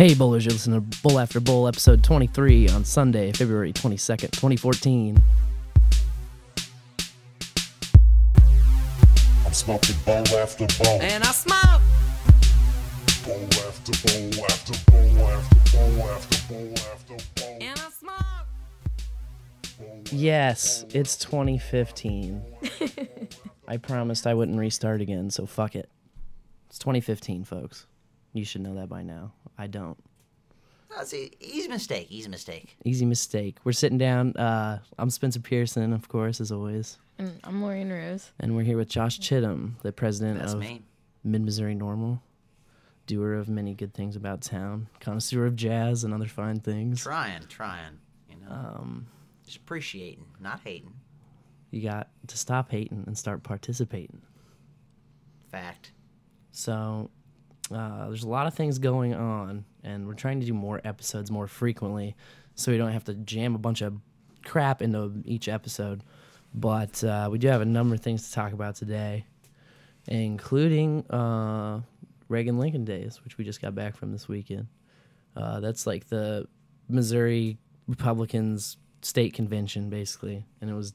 Hey, bowlers, you're listening to Bowl After Bowl, episode 23 on Sunday, February 22nd, 2014. I'm smoking bowl after bowl. And I smoke. Bowl after bowl after bowl after bowl after bowl after bowl. And I smoke. Yes, it's 2015. I promised I wouldn't restart again, so fuck it. It's 2015, folks. You should know that by now. I don't. That's a easy mistake. Easy mistake. Easy mistake. We're sitting down. Uh, I'm Spencer Pearson, of course, as always. And I'm Maureen Rose. And we're here with Josh Chittum, the president That's of me. Mid Missouri NORML, doer of many good things about town, connoisseur of jazz and other fine things. Trying, trying. You know, Um, just appreciating, not hating. you got to stop hating and start participating. Fact. So uh, there's a lot of things going on, and we're trying to do more episodes more frequently, so we don't have to jam a bunch of crap into each episode. But uh, we do have a number of things to talk about today, including uh, Reagan Lincoln Days, which we just got back from this weekend. Uh, that's like the Missouri Republicans state convention, basically, and it was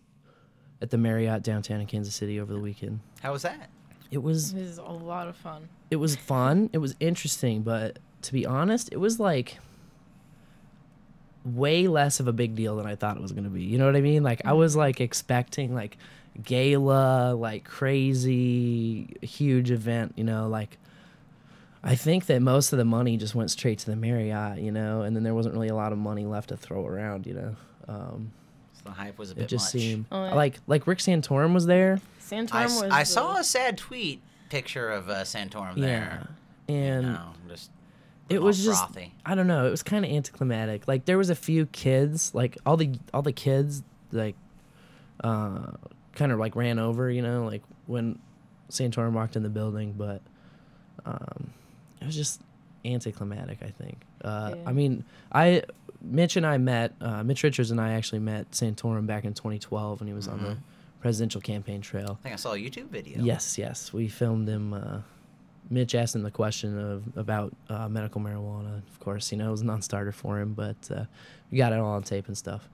at the Marriott downtown in Kansas City over the weekend. How was that? It was This is a lot of fun. it was fun. It was interesting, but to be honest, it was like way less of a big deal than I thought it was going to be. You know what I mean? Like I was like expecting like gala, like crazy huge event, you know, like I think that most of the money just went straight to the Marriott, you know, and then there wasn't really a lot of money left to throw around, you know. Um, The hype was a it bit just much. seemed Oh, yeah. like like Rick Santorum was there. Santorum I, s- was. I the- saw a sad tweet picture of uh, Santorum Yeah. there. And No, just it was just frothy. I don't know. It was kind of anticlimactic. Like there was a few kids, like all the all the kids, like uh, kind of like ran over, you know, like when Santorum walked in the building. But um, it was just anticlimactic. I think. Uh, Yeah. I mean, I Mitch and I met. Uh, Mitch Richards and I actually met Santorum back in 2012 when he was on the presidential campaign trail. I think I saw a YouTube video. Yes, yes. We filmed him. Uh, Mitch asked him the question of about uh, medical marijuana. Of course, you know it was a non-starter for him, but uh, we got it all on tape and stuff.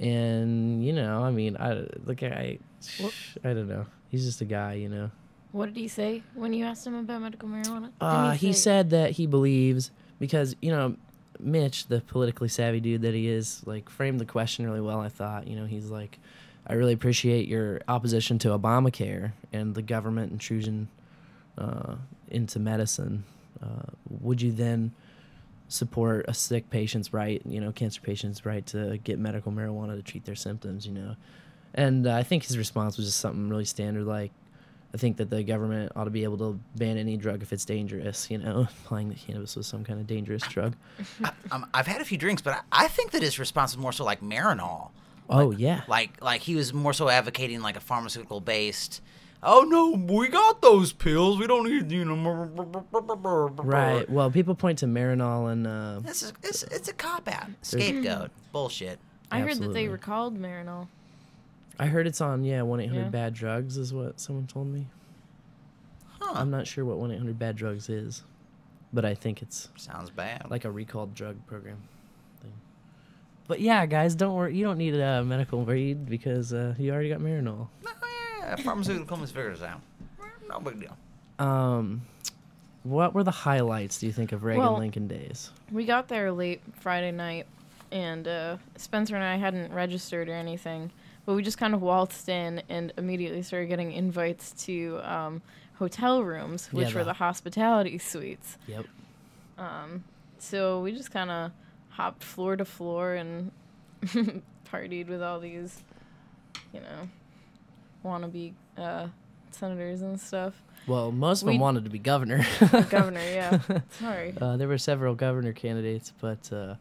And you know, I mean, I the guy. What- I don't know. He's just a guy, you know. What did he say when you asked him about medical marijuana? Didn't Uh, he say- said that he believes because you know, Mitch, the politically savvy dude that he is, like framed the question really well. I thought, you know, he's like, I really appreciate your opposition to Obamacare and the government intrusion uh, into medicine. Uh, would you then support a sick patient's right, you know, cancer patient's right to get medical marijuana to treat their symptoms, you know? And uh, I think his response was just something really standard, like, I think that the government ought to be able to ban any drug if it's dangerous, you know, implying that cannabis was some kind of dangerous drug. I, um, I've had a few drinks, but I, I think that his response was more so like Marinol. Oh, yeah. Like like he was more so advocating like a pharmaceutical based. Oh no, we got those pills. We don't need you know. Right. Well, people point to Marinol and uh, This is it's, it's a cop out scapegoat bullshit. I heard that they recalled Marinol. I heard it's on, yeah, 1 800 Bad Drugs, is what someone told me. Huh. I'm not sure what 1 800 Bad Drugs is, but I think it's Sounds bad. like a recalled drug program thing. But yeah, guys, don't worry. You don't need a medical read because uh, you already got Marinol. No, yeah, pharmaceutical companies figure this out. No big deal. Um, what were the highlights, do you think, of Reagan Well- Lincoln days? We got there late Friday night, and uh, Spencer and I hadn't registered or anything, but we just kind of waltzed in and immediately started getting invites to um, hotel rooms, which Yeah, were the- the hospitality suites. Yep. So we just kind of hopped floor to floor and partied with all these, you know, wannabe uh, senators and stuff. Well, most of them wanted to be governor. Governor, yeah. Sorry. uh, there were several governor candidates, but uh,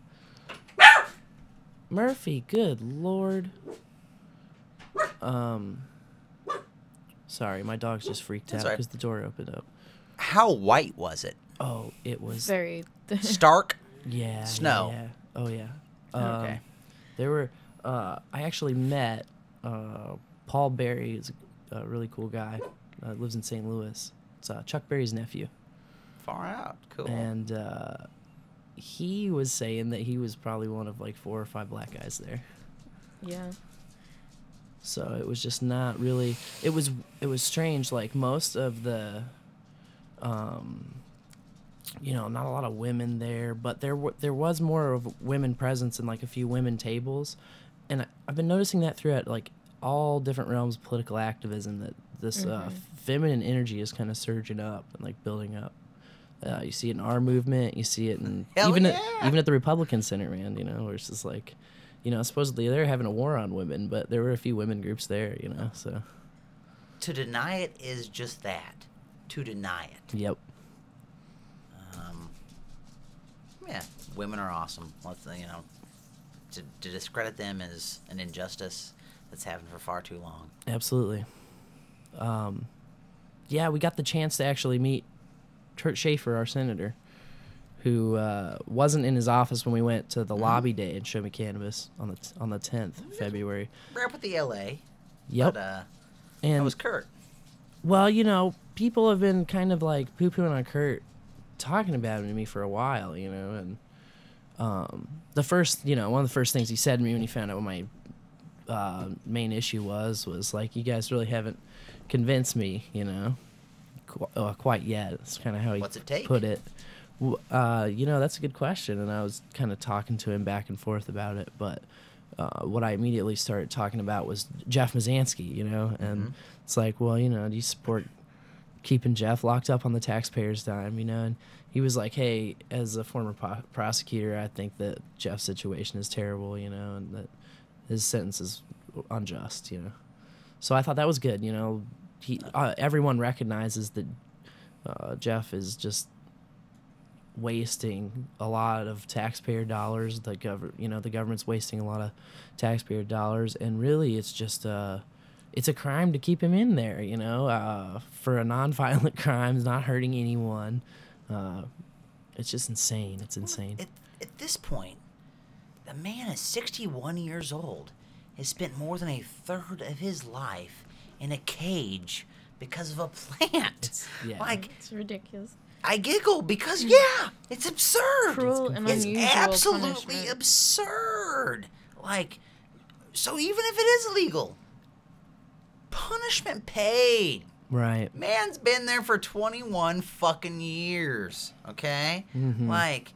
Murphy, good lord. Um, sorry, my dog's just freaked That's out all right. because the door opened up. How white was it? Oh, it was Very. Stark. Yeah, yeah, Snow. Yeah, Oh yeah. Okay. Um, There were. Uh, I actually met uh, Paul Berry. is a, a really cool guy. Uh, lives in St. Louis. It's uh, Chuck Berry's nephew. Far out. Cool. and uh, he was saying that he was probably one of like four or five black guys there. Yeah. So it was just not really. It was it was strange. Like most of the, um, you know, not a lot of women there, but there w- there was more of women presence and like a few women tables, and I, I've been noticing that throughout like all different realms of political activism that this uh, feminine energy is kind of surging up and like building up. Uh, you see it in our movement. You see it in Hell even yeah. at, even at the Republican Senate, man. You know, where it's just like, you know, supposedly they're having a war on women, but there were a few women groups there. You know, so To deny it is just that. To deny it. yep, Um, yeah, women are awesome. Let's you know, to, to discredit them is an injustice that's happened for far too long. absolutely. Um, yeah, we got the chance to actually meet Kurt Schaefer, our senator, who uh, wasn't in his office when we went to the lobby day in Show Me Cannabis on the t- on the tenth February. We're up with the LA. Yep, But, uh, and that was Kurt. Well, you know, people have been kind of like poo pooing on Kurt, talking about him to me for a while, you know, and um, the first, you know, one of the first things he said to me when he found out what my uh, main issue was was like, "You guys really haven't convinced me," you know, qu- uh, quite yet. It's kind of how he it put it. Uh, you know, that's a good question, and I was kind of talking to him back and forth about it, but. Uh, what I immediately started talking about was Jeff Mizanskey, you know, and Mm-hmm. it's like, well, you know, do you support keeping Jeff locked up on the taxpayers' dime, you know? And he was like, hey, as a former po- prosecutor, I think that Jeff's situation is terrible, you know, and that his sentence is unjust, you know. So I thought that was good, you know. He, uh, everyone recognizes that uh, Jeff is just wasting a lot of taxpayer dollars. The gov- you know, the government's wasting a lot of taxpayer dollars, and really, it's just uh, it's a crime to keep him in there. You know, uh, for a non-violent crime, not hurting anyone. Uh, it's just insane. It's insane. At, at this point, the man is 61 years old, has spent more than a third of his life in a cage because of a plant. yeah. Like, It's ridiculous. I giggle because, yeah, it's absurd. Cruel and it's unusual absolutely punishment. absurd. Like, so even if it is illegal, punishment paid. right. Man's been there for 21 fucking years, okay? Mhm. Like,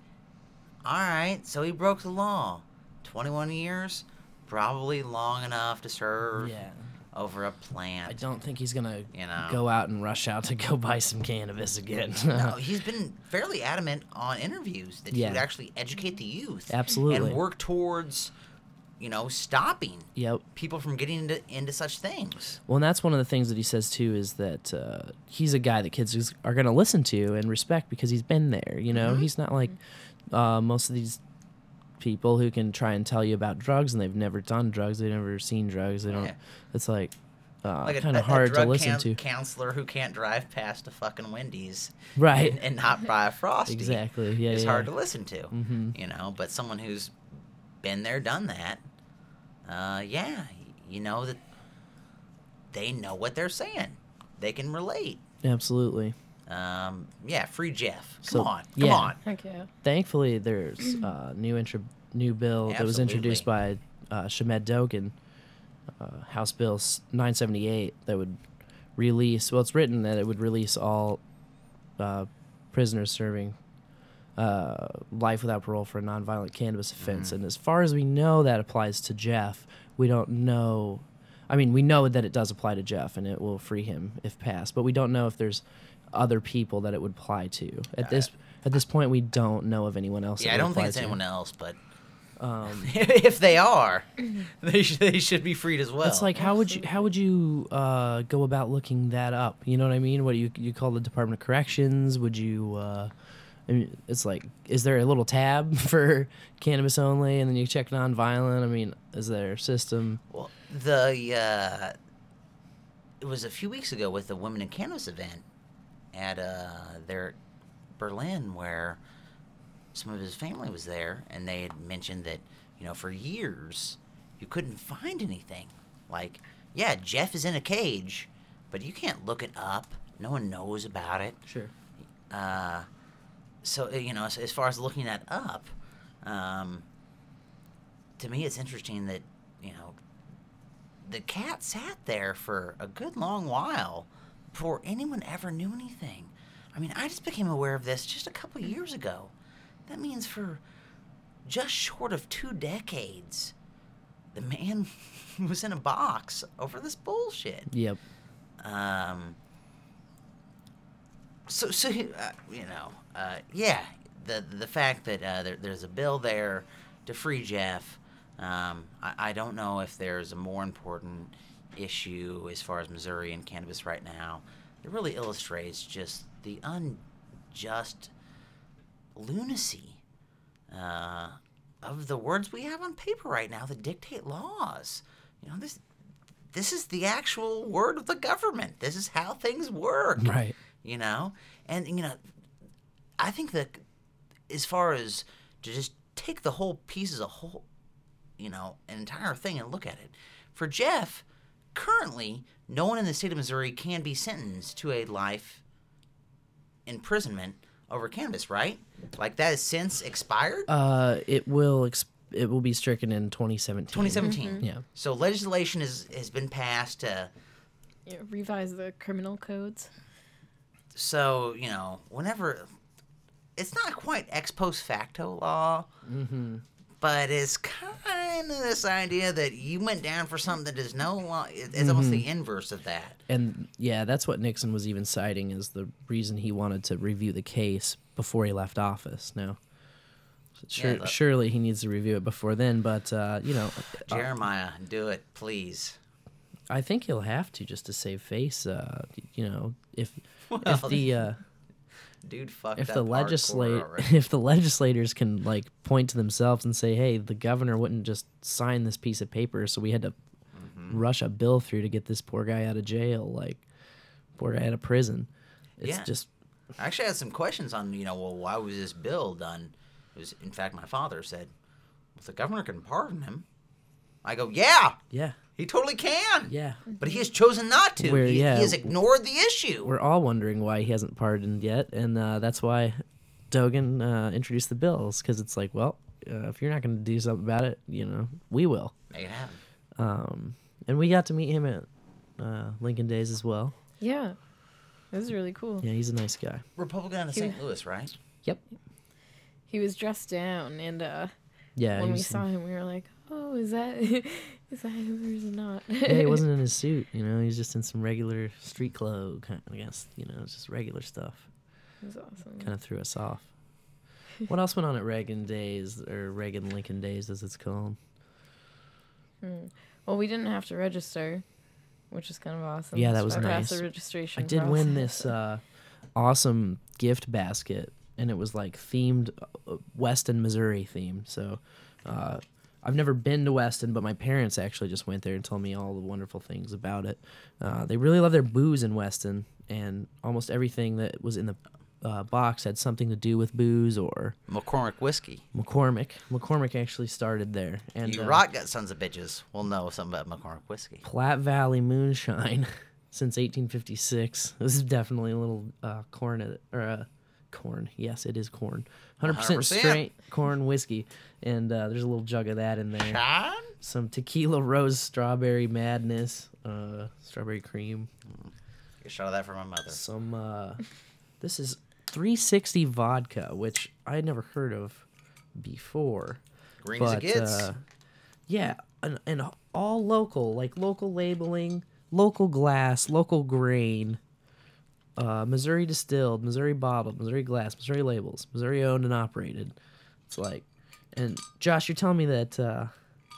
all right, so he broke the law. 21 years? Probably long enough to serve Yeah. over a plant. I don't think he's gonna You know. go out and rush out to go buy some cannabis again. No, he's been fairly adamant on interviews that he would actually educate the youth. Absolutely. And work towards, you know, stopping yep. people from getting into, into such things. Well, and that's one of the things that he says too is that uh, he's a guy that kids is, are going to listen to and respect because he's been there. You know, Mhm. he's not like uh, most of these people who can try and tell you about drugs and they've never done drugs, they've never seen drugs. They don't. Yeah. It's like uh, Like a, kind a- of a hard to drug listen coun- to. counselor who can't drive past a fucking Wendy's Right. and, and not buy a frosty. Exactly. Yeah. It's yeah. hard to listen to, Mhm. you know. But someone who's been there, done that, uh, yeah, you know that they know what they're saying. They can relate. Absolutely. Um, yeah, free Jeff. Come So, on, come yeah. on. Thank you. Thankfully, there's uh, new intro- new bill that was introduced by uh, Shamed Dogan, uh, House Bill 978, that would release. Well, it's written that it would release all uh, prisoners serving uh, life without parole for a nonviolent cannabis offense. And as far as we know, that applies to Jeff. We don't know. I mean, we know that it does apply to Jeff, and it will free him if passed. But we don't know if there's other people that it would apply to. At this at this point, we don't know of anyone else. Yeah, I don't think it's to. anyone else, but Um, if they are, they should, they should be freed as well. it's like how would you how would you uh, go about looking that up? You know what I mean? What do you you call the Department of Corrections? Would you? I mean, it's like, is there a little tab for cannabis only, and then you check nonviolent? I mean, is there a system? Well, the uh, it was a few weeks ago with the Women in Cannabis event at uh, their Berlin, where some of his family was there, and they had mentioned that you know for years you couldn't find anything. Like, yeah, Jeff is in a cage, but you can't look it up. No one knows about it. Sure. Uh, so uh, you know, as, as far as looking that up, um, to me, it's interesting that you know the cat sat there for a good long while before anyone ever knew anything. I mean, I just became aware of this just a couple years ago. That means for just short of two decades, the man was in a box over this bullshit. Yep. Um, so, so uh, you know, uh, yeah, the the fact that uh, there, there's a bill there to free Jeff. Um, I, I don't know if there's a more important issue as far as Missouri and cannabis right now. It really illustrates just the unjust lunacy uh, of the words we have on paper right now that dictate laws. You know, this this is the actual word of the government. This is how things work. Right. You know? And you know, I think that as far as to just take the whole piece as a whole, you know, an entire thing and look at it. For Jeff, currently, no one in the state of Missouri can be sentenced to a life imprisonment over cannabis, right? Like that has since expired? Uh, it will ex- it will be stricken in 2017. 2017. Yeah. So legislation has has been passed to Yeah, revise the criminal codes. so you know whenever it's not quite ex post facto law but it's kind of this idea that you went down for something that is no law it- it's almost the inverse of that And yeah, that's what Nixon was even citing as the reason he wanted to review the case before he left office. Now, sure, Yeah, but- surely he needs to review it before then. But uh, you know, uh, jeremiah do it please I think he'll have to just to save face. Uh, you know, if if the uh, dude fucked if the legislate if the legislators can like point to themselves and say, "Hey, the governor wouldn't just sign this piece of paper, so we had to Mm-hmm. rush a bill through to get this poor guy out of jail, like poor guy out of prison." It's Yeah. just i actually had some questions on you know well why was this bill done it was in fact my father said well the governor can pardon him i go yeah yeah, he totally can yeah. but he has chosen not to he, yeah, he has ignored the issue We're all wondering why he hasn't pardoned yet, and uh, that's why Dogan uh, introduced the bills because it's like, well, uh, if you're not going to do something about it, you know, we will. make it happen Um, and we got to meet him at uh, Lincoln Days as well. Yeah, this was really cool. Yeah, he's a nice guy. republican out of st louis right Yep. He was dressed down, and uh, Yeah, when we saw him, we were like, "Oh, is that is that him or is it not?" yeah, he wasn't in his suit. You know, he's just in some regular street clothes. Kind I guess you know, just regular stuff. It was awesome. Kind of threw us off. What else went on at Reagan Days or Reagan Lincoln Days, as it's called? Hmm. Well, we didn't have to register, which is kind of awesome. Yeah, that was nice. the registration. I did win this uh, awesome gift basket, and it was like themed uh, Weston, Missouri themed. So uh, I've never been to Weston, but my parents actually just went there and told me all the wonderful things about it. Uh, they really love their booze in Weston, and almost everything that was in the uh, box had something to do with booze or mccormick whiskey McCormick. McCormick actually started there, and you uh, rock gut sons of bitches We'll know something about McCormick whiskey. Platte Valley Moonshine since 1856. This is definitely a little uh, corn or uh, corn. Yes, it is corn. 100% 100%. straight corn whiskey, and uh, there's a little jug of that in there. Sean? Some tequila rose strawberry madness, uh, strawberry cream. Get a shot of that for my mother. Some. Uh, this is 360 vodka, which I had never heard of before. Green as it But gets. uh, yeah, and, and all local, like local labeling, local glass, local grain, uh, Missouri distilled, Missouri bottled, Missouri glass, Missouri labels, Missouri owned and operated. It's like, and Josh, you're telling me that uh,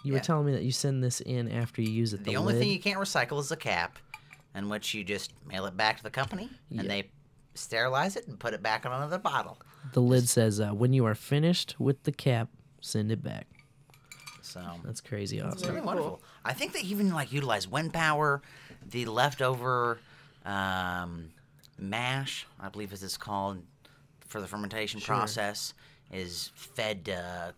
you were telling me that you send this in after you use it. the The, only lid? thing you can't recycle is the cap, in which you just mail it back to the company, Yeah. and they sterilize it and put it back on another bottle. the lid says, uh, "When you are finished with the cap, send it back." So That's crazy it's awesome. really wonderful. cool. I think they even like utilize wind power, the leftover um, mash, I believe as it's called, for the fermentation Sure. process, is fed uh,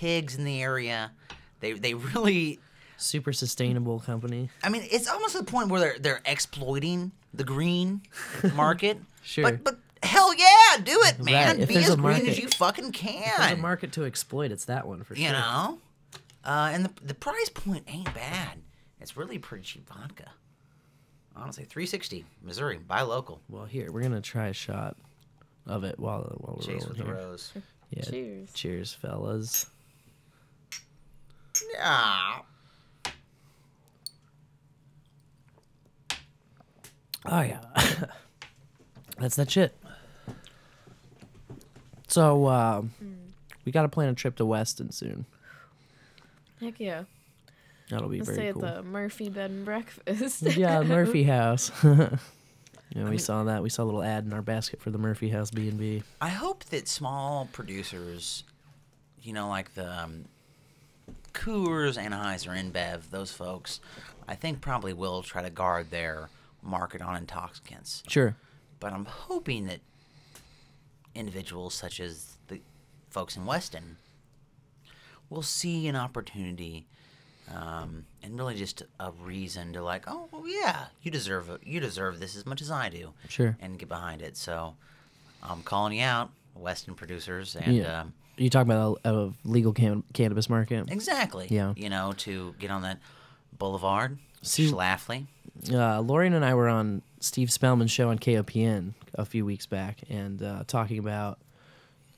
pigs in the area. They they really Super sustainable company. I mean, it's almost to the point where they're they're exploiting the green market. Sure. But but hell yeah, do it, man. Right, Be as a green as you fucking If there's a can. market to exploit, it's that one for you sure. You know, uh, and the the price point ain't bad. It's really pretty cheap vodka. Honestly, three sixty, Missouri, buy local. Well, here we're gonna try a shot of it while while we're Chase rolling with the here. rose. Yeah. Cheers. Cheers, fellas. Yeah. Oh yeah, that's that shit. So uh, we got to plan a trip to Weston soon. Heck yeah. That'll be Let's very stay cool. at the Murphy Bed and Breakfast. yeah, Murphy House. yeah, we mean- saw that. We saw a little ad in our basket for the Murphy House B and B. I hope that small producers, you know, like the um, Coors, Anheuser, InBev, those folks, I think probably will try to guard their market on intoxicants. Sure. But I'm hoping that individuals such as the folks in Weston will see an opportunity um, and really just a reason to like, oh well, yeah, you deserve it. You deserve this as much as I do, Sure. and get behind it. So I'm calling you out, Weston producers, and Yeah. um, You talk about a, a legal can- cannabis market. exactly, Yeah. you know, to get on that boulevard, See- Schlafly. uh, Lorian and I were on Steve Spellman's show on KOPN a few weeks back and uh, talking about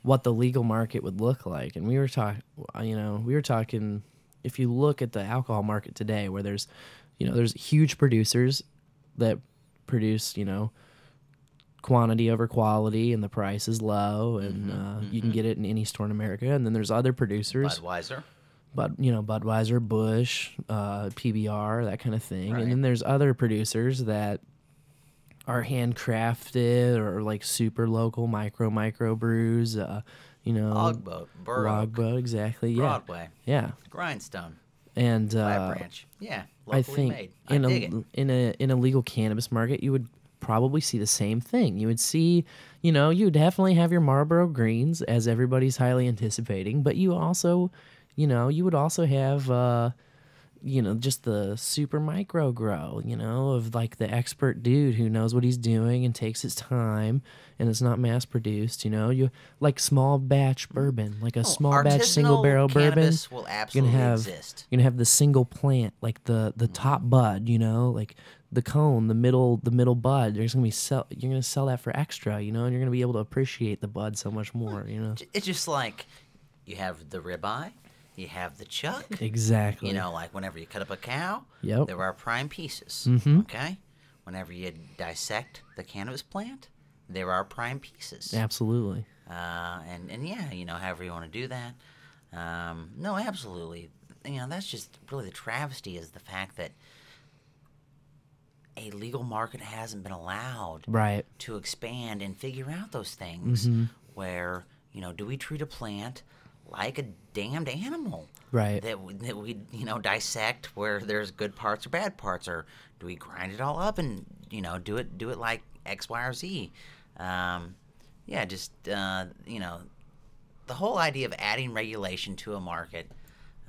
what the legal market would look like. And we were talking, you know, we were talking. If you look at the alcohol market today, where there's, you know, there's huge producers that produce, you know, quantity over quality, and the price is low, and uh, you can get it in any store in America. And then there's other producers Budweiser. but you know Budweiser, Busch, uh, PBR, that kind of thing. Right. And then there's other producers that are handcrafted or like super local micro micro brews. Uh, you know, Logboat, Bur Oak, Logboat, exactly. Yeah, Broadway, yeah. Grindstone, And uh, Branch. Yeah, I think made. In dig a it. in a in a legal cannabis market, you would probably see the same thing. You would see, you know, you definitely have your Marlboro Greens as everybody's highly anticipating, but you also, you know, you would also have, uh, you know, just the super micro grow, you know, of like the expert dude who knows what he's doing and takes his time and it's not mass produced. You know, you like small batch bourbon, like a Oh, small batch single barrel bourbon will you're absolutely gonna have exist. you're gonna have the single plant like the the top bud you know like the cone the middle the middle bud there's gonna be sell you're gonna sell that for extra you know and you're gonna be able to appreciate the bud so much more you know It's just like you have the ribeye, you have the chuck. exactly You know, like whenever you cut up a cow, Yep. there are prime pieces. Mhm. Okay? Whenever you dissect the cannabis plant, there are prime pieces. absolutely Uh, and, and yeah, you know, however you want to do that. Um, no, absolutely. You know, that's just really the travesty is the fact that a legal market hasn't been allowed right to expand and figure out those things Mm-hmm. where you know do we treat a plant like a damned animal Right. that, w- that we you know dissect where there's good parts or bad parts or do we grind it all up and you know do it do it like x y or z um, yeah just uh, you know the whole idea of adding regulation to a market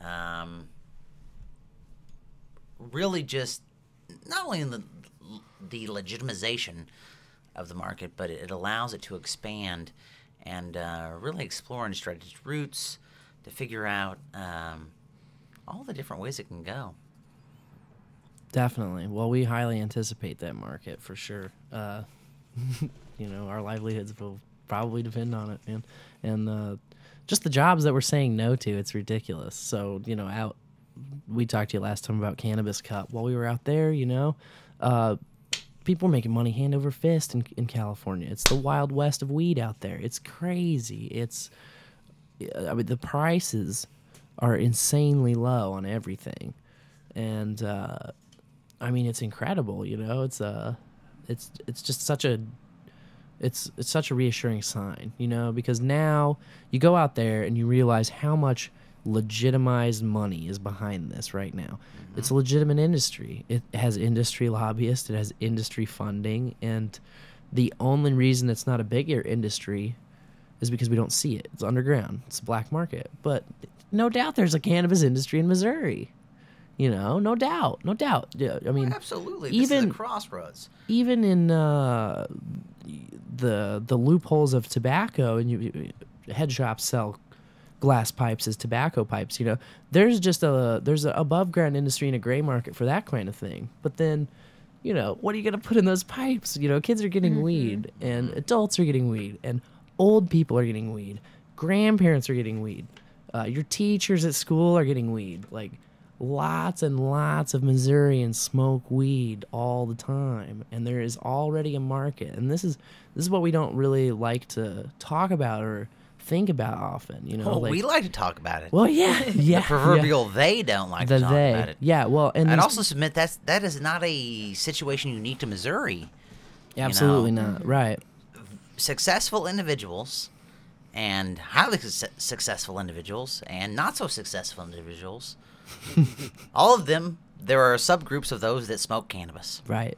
um, really just not only in the the legitimization of the market, but it allows it to expand and uh, really explore and stretch its roots to figure out um, all the different ways it can go. definitely. Well we highly anticipate that market for sure. Uh you know our livelihoods will probably depend on it man. And uh just the jobs that we're saying no to it's ridiculous. So you know out we talked to you last time about cannabis cup. While we were out there you know uh people are making money hand over fist in, in california. It's the wild west of weed out there. It's crazy. It's i mean the prices are insanely low on everything. And uh i mean it's incredible you know? It's uh it's it's just such a it's it's such a reassuring sign, you know, because now you go out there and you realize how much legitimized money is behind this right now. It's a legitimate industry. It has industry lobbyists, it has industry funding, and the only reason it's not a bigger industry is because we don't see it. It's underground. It's a black market. But no doubt there's a cannabis industry in Missouri. You know, no doubt, no doubt. Yeah, I mean, Absolutely, even- this is a crossroads. even in uh, the the loopholes of tobacco and you, you head shops sell glass pipes as tobacco pipes you know? There's just a there's an above ground industry and a gray market for that kind of thing. But then you know what are you going to put in those pipes? You know kids are getting weed and adults are getting weed and old people are getting weed. Grandparents are getting weed. Uh, your teachers at school are getting weed. Like lots and lots of missourians smoke weed all the time and there is already a market. And this is this is what we don't really like to talk about or think about often you know Well, like, we like to talk about it. well yeah yeah the proverbial they don't like the to talk they about it. yeah well and I'd also submit that's that is not a situation unique to Missouri. absolutely know. not right Successful individuals and highly suc successful individuals and not so successful individuals, all of them, there are subgroups of those that smoke cannabis. right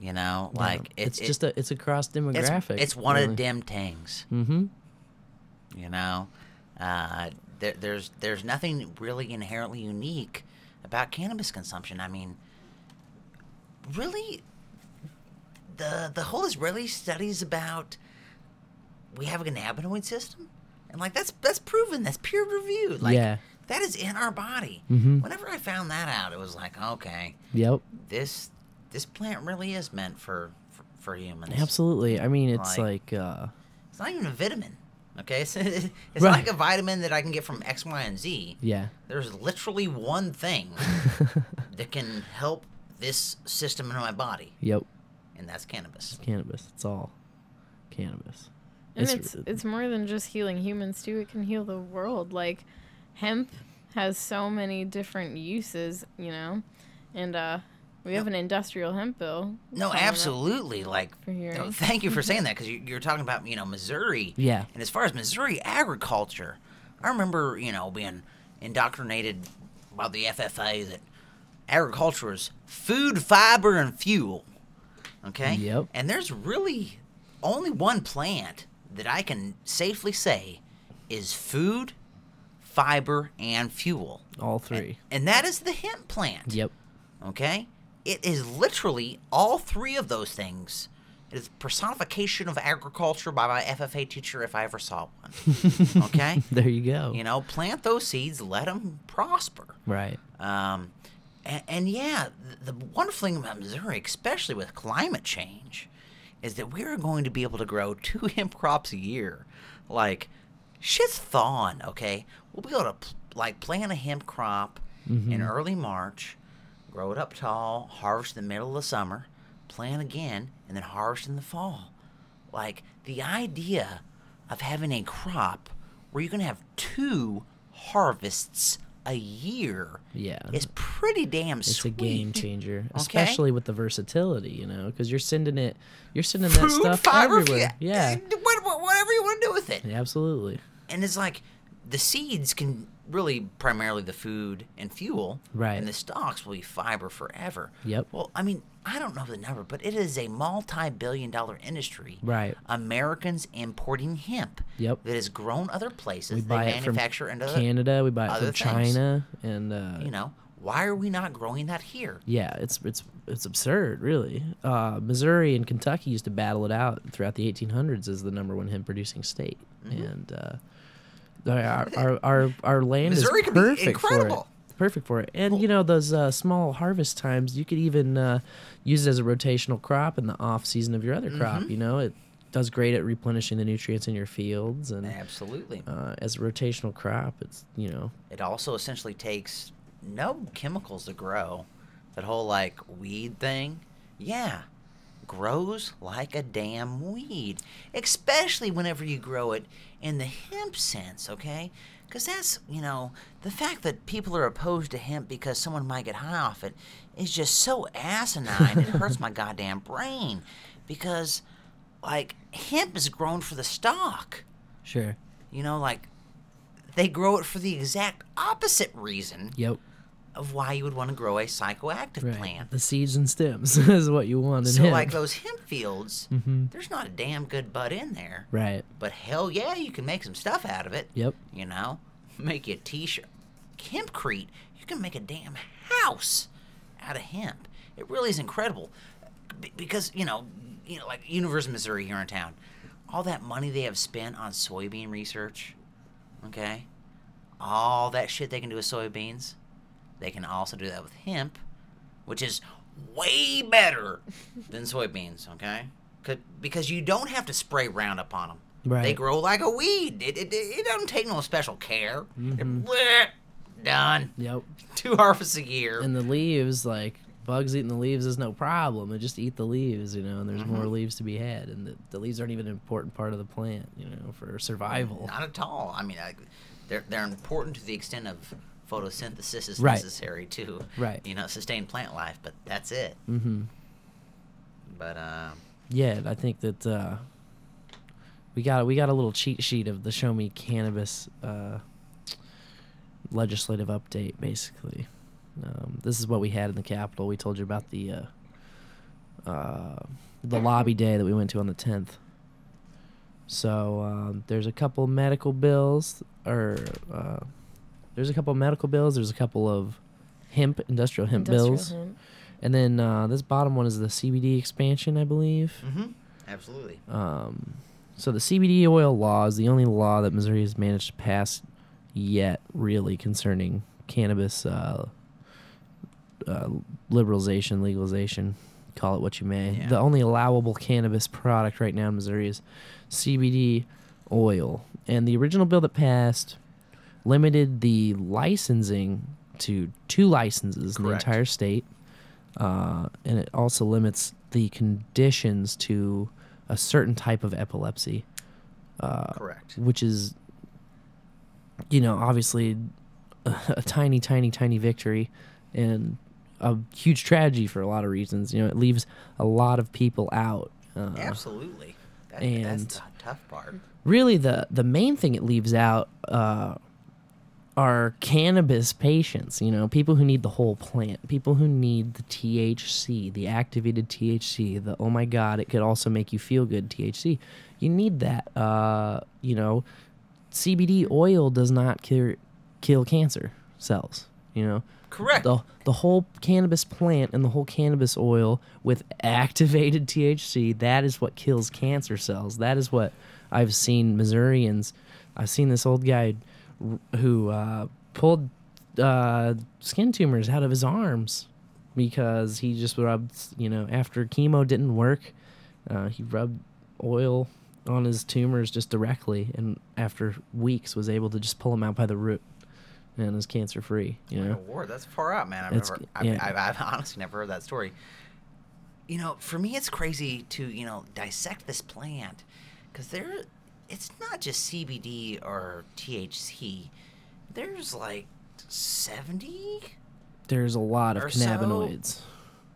You know, Yeah. like it- it's it- just a it's a cross demographic it's one of the them things. mm-hmm You know, uh, there, there's there's nothing really inherently unique about cannabis consumption. I mean, really, the the whole Israeli studies about we have a cannabinoid system, and like that's that's proven. That's peer reviewed. Like, Yeah. that is in our body. Mhm. Whenever I found that out, it was like, okay, yep this this plant really is meant for for, for humans. absolutely i mean it's Like- like uh It's not even a vitamin. Okay, it's, it's Right. like a vitamin that I can get from X, Y, and Z. yeah There's literally one thing that can help this system in my body, yep and that's cannabis. cannabis it's all cannabis And it's it's more than just healing humans too. It can heal the world. Like hemp has so many different uses, you know. And uh we have an industrial hemp bill. No, coming up absolutely. Like, For no, thank you for saying that because you, you're talking about you know Missouri. Yeah. And as far as Missouri agriculture, I remember you know being indoctrinated by the FFA that agriculture is food, fiber, and fuel. Okay. Yep. And there's really only one plant that I can safely say is food, fiber, and fuel. all three And that is the hemp plant. yep Okay? It is literally all three of those things. It is personification of agriculture by my FFA teacher if I ever saw one. Okay? there you go you know, plant those seeds, let them prosper. right Um, and, and yeah, the, the wonderful thing about Missouri, especially with climate change, is that we are going to be able to grow two hemp crops a year. Like, shit's thawing, okay? We'll be able to, pl- like, plant a hemp crop in early March, grow it up tall, harvest in the middle of the summer, plant again, and then harvest in the fall. Like, the idea of having a crop where you can have two harvests a year yeah is pretty damn sweet. it's sweet. a game changer especially with the versatility you know because you're sending it you're sending that stuff fiber, everywhere yeah what- what- whatever you want to do with it. Yeah, absolutely And it's like the seeds can really primarily the food and fuel, Right. And the stocks will be fiber forever. Yep. Well, I mean, I don't know the number, but it is a multi-billion-dollar industry. Right. Americans importing hemp. Yep. That is grown other places. we they buy it from manufacture in other. canada we buy it other from things. china and uh You know, why are we not growing that here? Yeah, it's it's it's absurd, really. Uh, Missouri and Kentucky used to battle it out throughout the 1800s as the number one hemp producing state, Mm-hmm. and uh, our, our our our land Missouri is perfect for it. Perfect for it, and you know those uh, small harvest times. You could even uh, use it as a rotational crop in the off season of your other crop. Mm-hmm. You know, it does great at replenishing the nutrients in your fields, and Absolutely. uh, as a rotational crop, it's you know It also essentially takes no chemicals to grow. That whole like weed thing, yeah, grows like a damn weed. Especially whenever you grow it in the hemp sense, okay? Because that's, you know, the fact that people are opposed to hemp because someone might get high off it is just so asinine. it hurts my goddamn brain. Because, like, hemp is grown for the stock. sure. You know, like they grow it for the exact opposite reason Yep. Of why you would want to grow a psychoactive Right. plant. The seeds and stems is what you want in So, hemp. like those hemp fields, Mhm. there's not a damn good bud in there. Right. But hell yeah, you can make some stuff out of it. Yep. You know, make you a t-shirt. Hempcrete, you can make a damn house out of hemp. It really is incredible. B- because, you know, you know, like University of Missouri here in town, all that money they have spent on soybean research, okay, all that shit they can do with soybeans, they can also do that with hemp, which is way better than soybeans, okay? Because you don't have to spray Roundup on them. Right. They grow like a weed. It, it, it doesn't take no special care. Mm-hmm. Bleh, done. Yep. Two harvests a year. And the leaves, like bugs eating the leaves, is no problem. They just eat the leaves, you know. And there's more leaves to be had, and the, the leaves aren't even an important part of the plant, you know, for survival. Not at all. I mean, I, they're they're important to the extent of photosynthesis is Right. necessary to Right. you know sustain plant life, but that's it. Mm-hmm. But um, Yeah, I think that uh, we got we got a little cheat sheet of the Show Me Cannabis uh, legislative update. Basically, um, this is what we had in the Capitol. We told you about the uh, uh, the lobby day that we went to on the tenth. So um, there's a couple medical bills, or uh, there's a couple of medical bills. There's a couple of hemp industrial hemp Industrial bills, hemp. and then uh, this bottom one is the CBD expansion, I believe. mhm, absolutely. Um, so the CBD oil law is the only law that Missouri has managed to pass yet, really concerning cannabis uh, uh, liberalization, legalization, call it what you may. Yeah. The only allowable cannabis product right now in Missouri is CBD oil, and the original bill that passed limited the licensing to two licenses in the Correct. entire state, uh, and it also limits the conditions to a certain type of epilepsy, uh, Correct. which is, you know, obviously a, a tiny, tiny, tiny victory, and a huge tragedy for a lot of reasons. You know, it leaves a lot of people out. Uh, Absolutely. That, and- that's the tough part. really the the main thing it leaves out uh, are cannabis patients. You know, people who need the whole plant, people who need the THC, the activated THC. The oh my god, it could also make you feel good THC. You need that. Uh, you know, CBD oil does not cure, kill cancer cells. You know, Correct. the the whole cannabis plant and the whole cannabis oil with activated THC that is what kills cancer cells. That is what I've seen Missourians. I've seen this old guy who uh, pulled uh, skin tumors out of his arms because he just rubbed, you know, after chemo didn't work, uh, he rubbed oil on his tumors just directly, and after weeks was able to just pull them out by the root, and is cancer free. You know. Award. That's far out, man. I've never, I've, yeah. I've, I've honestly never heard that story. You know, for me, it's crazy to you know dissect this plant because there, it's not just CBD or THC. There's like seventy, There's a lot of Or so. cannabinoids.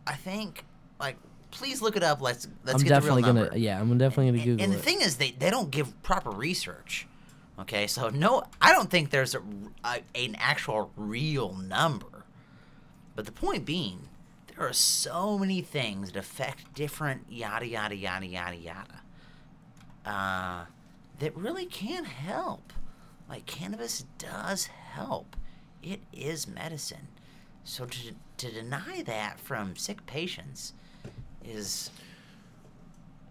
I think. Like, please look it up. Let's let's I'm get definitely the real gonna yeah, I'm definitely gonna And- Google and the thing is, they, they don't give proper research. Okay, so no, I don't think there's a, a an actual real number. But the point being, there are so many things that affect different yada yada yada yada yada. Uh, that really can help. Like cannabis does help. It is medicine. So to to deny that from sick patients is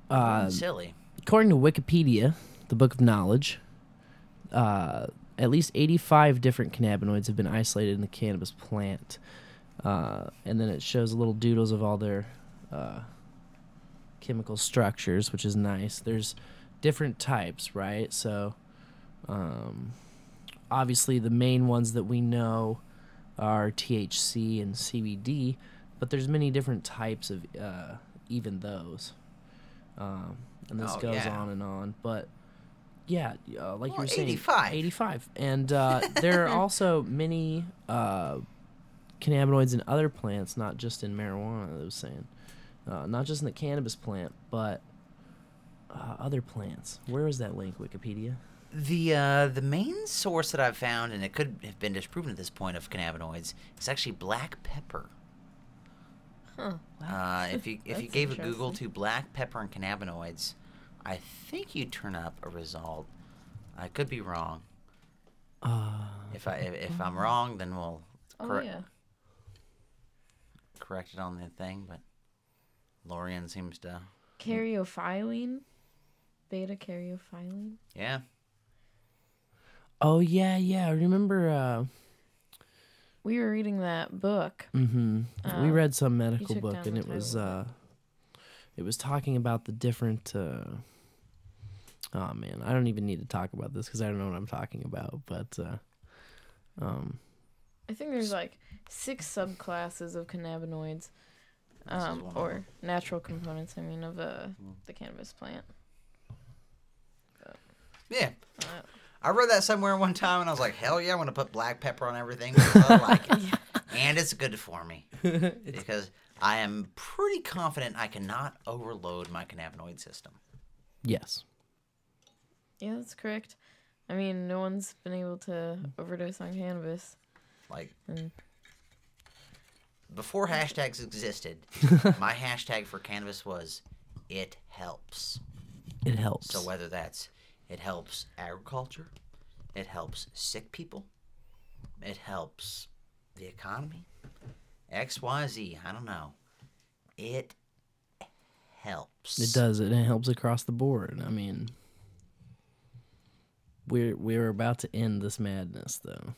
Uh, silly. according to Wikipedia, the book of knowledge, uh, at least 85 different cannabinoids have been isolated in the cannabis plant. Uh, and then it shows little doodles of all their uh, chemical structures, which is nice. There's different types, right? So, um, obviously, the main ones that we know are THC and CBD, but there's many different types of uh, even those. Um, and this Oh, goes yeah. on and on, but yeah, uh, like you were saying, 85. 85. And uh, there are also many uh, cannabinoids in other plants, not just in marijuana. I was saying, uh, not just in the cannabis plant, but uh, other plants. Where is that link? Wikipedia. The uh, the main source that I've found, and it could have been disproven at this point of cannabinoids, is actually black pepper. Huh. Uh, if you if you gave a Google to black pepper and cannabinoids, I think you'd turn up a result. I could be wrong. Uh, If I if, if I'm wrong, then we'll Oh correct yeah. correct it on the thing. But Lorian seems to Caryophyllene, beta caryophyllene. Yeah. Oh yeah, yeah. I remember. Uh, We were reading that book. hmm we Uh, read some medical book, and the it was uh, it was talking about the different. Uh, oh man, I don't even need to talk about this because I don't know what I'm talking about. But uh, um, I think there's like six subclasses of cannabinoids, um, or natural components. I mean, of uh, the cannabis plant. Yeah. I read that somewhere one time and I was like, hell yeah, I'm going to put black pepper on everything because I like it. And it's good for me because I am pretty confident I cannot overload my cannabinoid system. yes, yeah, that's correct. I mean, no one's been able to overdose on cannabis. Like, Mm. before hashtags existed, my hashtag for cannabis was it helps. it helps. So whether that's it helps agriculture, it helps sick people, it helps the economy, X Y Z. I don't know. It helps. It does. It helps across the board. I mean, we're we're about to end this madness, though.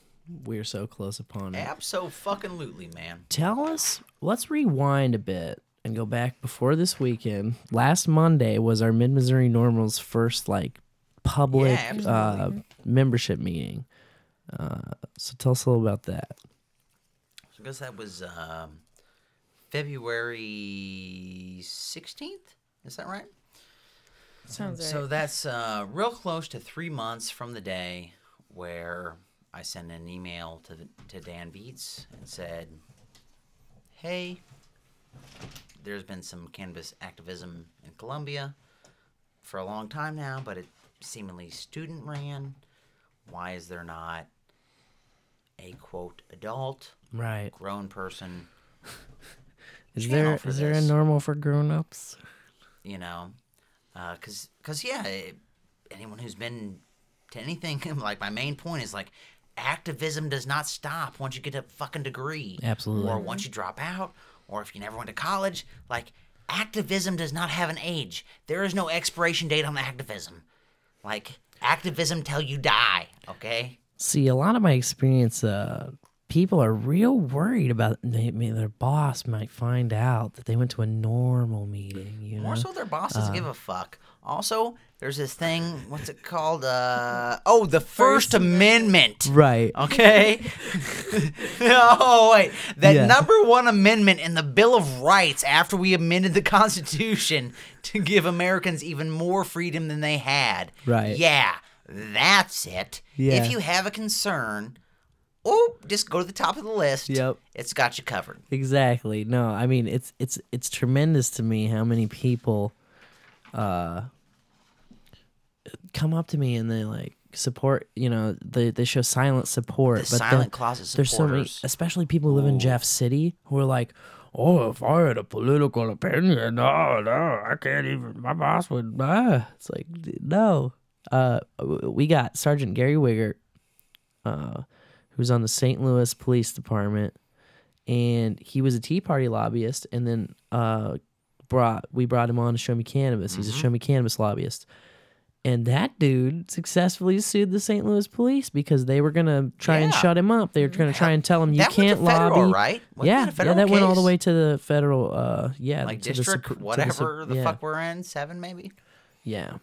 We're so close upon it. Absolutely, man. Tell us. Let's rewind a bit and go back before this weekend. Last Monday was our Mid Missouri NORML's first like public Yeah, uh, membership meeting. Uh, so tell us a little about that. So I guess that was um, February sixteenth. Is that right? Sounds right. So that's uh, real close to three months from the day where I sent an email to to Dan Viets and said, "Hey, there's been some cannabis activism in Columbia for a long time now, but it seemingly student ran. Why is there not a quote adult Right. grown person? Is there is there a NORML for grown ups? You know, uh, because because yeah, it, anyone who's been to anything like my main point is like activism does not stop once you get a fucking degree Absolutely. or once you drop out or if you never went to college like activism does not have an age there is no expiration date on activism like activism till you die okay See, a lot of my experience, uh, people are real worried about they, their boss might find out that they went to a NORML meeting. You know, more so their bosses Uh. give a fuck also there's this thing what's it called uh oh the first, amendment. right? Okay. oh wait, that Yeah. number one amendment in the Bill of Rights after we amended the Constitution to give Americans even more freedom than they had. Right. Yeah, that's it. Yeah. If you have a concern, oh, just go to the top of the list. Yep. It's got you covered. Exactly. No, I mean it's it's it's tremendous to me how many people uh come up to me and they like support, you know, they they show silent support, The but silent closet there's so many especially people who live in Jeff City who are like, "Oh, if I had a political opinion, no, no, I can't even my boss would ah." It's like, no. Uh we got Sergeant Gary Wiegert uh who's on the St. Louis Police Department and he was a Tea Party lobbyist, and then uh, brought we brought him on to Show Me Cannabis. He's a Mm-hmm. Show Me Cannabis lobbyist, and that dude successfully sued the St. Louis police because they were gonna try and shut him up. They were gonna try and tell him you that can't went to federal, lobby. right? Wasn't yeah, that a federal yeah, that went all the way to the federal. Uh, yeah, Like to the district, Sup- the whatever Sup- the, yeah. fuck we're in, seven maybe. Yeah.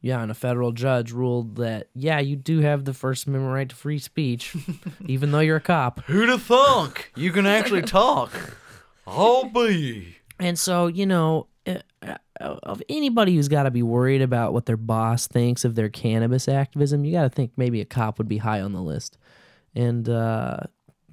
Yeah, and a federal judge ruled that yeah, you do have the First Amendment right to free speech, even though you're a cop. Who the have thunk? You can actually talk. I'll be. And so, you know, uh, of anybody who's got to be worried about what their boss thinks of their cannabis activism, you got to think maybe a cop would be high on the list. And uh,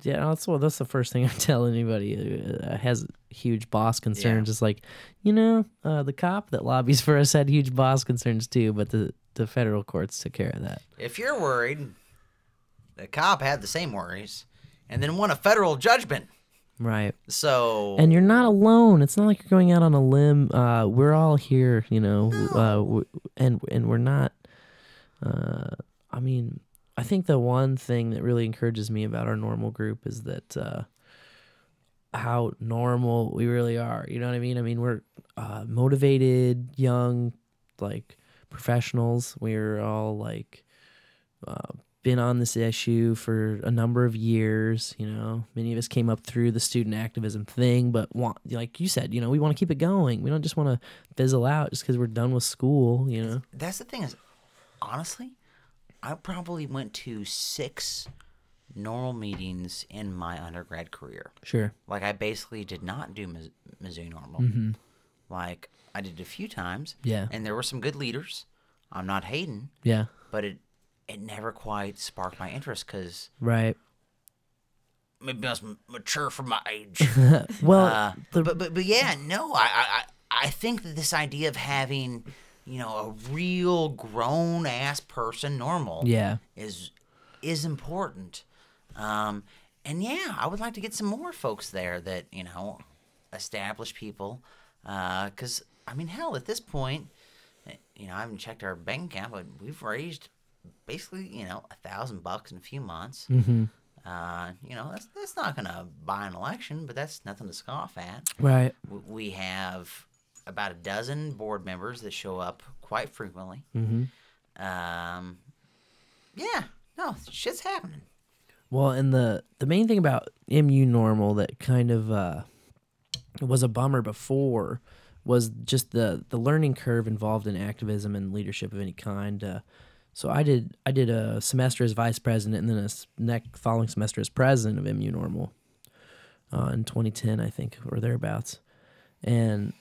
yeah, that's what that's the first thing I tell anybody who uh, has huge boss concerns. Is like, you know, uh, the cop that lobbies for us had huge boss concerns too, but the the federal courts took care of that. If you're worried, the cop had the same worries, and then won a federal judgment. Right. So and you're not alone. It's not like you're going out on a limb. Uh, we're all here, you know, uh, and and we're not. Uh, I mean, I think the one thing that really encourages me about our NORML group is that uh, how normal we really are. You know what I mean? I mean, we're uh, motivated, young, like professionals. We're all like uh, been on this issue for a number of years. You know, many of us came up through the student activism thing, but want, like you said, you know, we want to keep it going. We don't just want to fizzle out just because we're done with school. You know, That's the thing is, honestly, I probably went to six NORML meetings in my undergrad career. sure. Like I basically did not do Missouri NORML. Mm-hmm. Like I did a few times. Yeah. And there were some good leaders. I'm not hating, Yeah. but it it never quite sparked my interest because Right. maybe I was mature for my age. Well, Uh, the- but but but yeah, no, I, I I think that this idea of having you know a real grown ass person NORML yeah. is is important. Um, and yeah, I would like to get some more folks there that you know, established people. Because I mean, hell, at this point, eh, you know, I haven't checked our bank account, but we've raised basically you know a thousand bucks in a few months. Mm-hmm. Uh, you know, that's that's not gonna buy an election, but that's nothing to scoff at. Right. We have about a dozen board members that show up quite frequently. Mm-hmm. Um, yeah, no, shit's happening. Well, and the the main thing about MU NORML that kind of uh, was a bummer before was just the the learning curve involved in activism and leadership of any kind. Uh, so I did I did a semester as vice president and then a next following semester as president of MU NORML uh, in 2010, I think, or thereabouts. And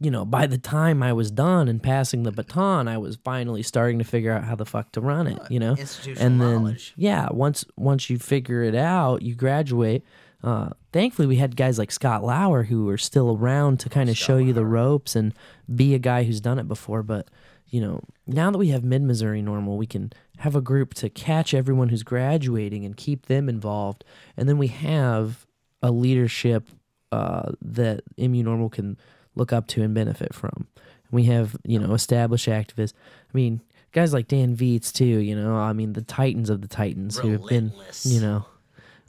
you know, by the time I was done and passing the baton, I was finally starting to figure out how the fuck to run it. You know, Institutional and then knowledge. yeah, once once you figure it out, you graduate. Uh, thankfully, we had guys like Scott Lauer who were still around to kind of show you the ropes and be a guy who's done it before. But you know, now that we have Mid Missouri NORML, we can have a group to catch everyone who's graduating and keep them involved, and then we have a leadership uh, that MU NORML can look up to and benefit from. We have, you know, established activists. I mean, guys like Dan Viets too, you know, I mean the titans of the titans who have been, you know,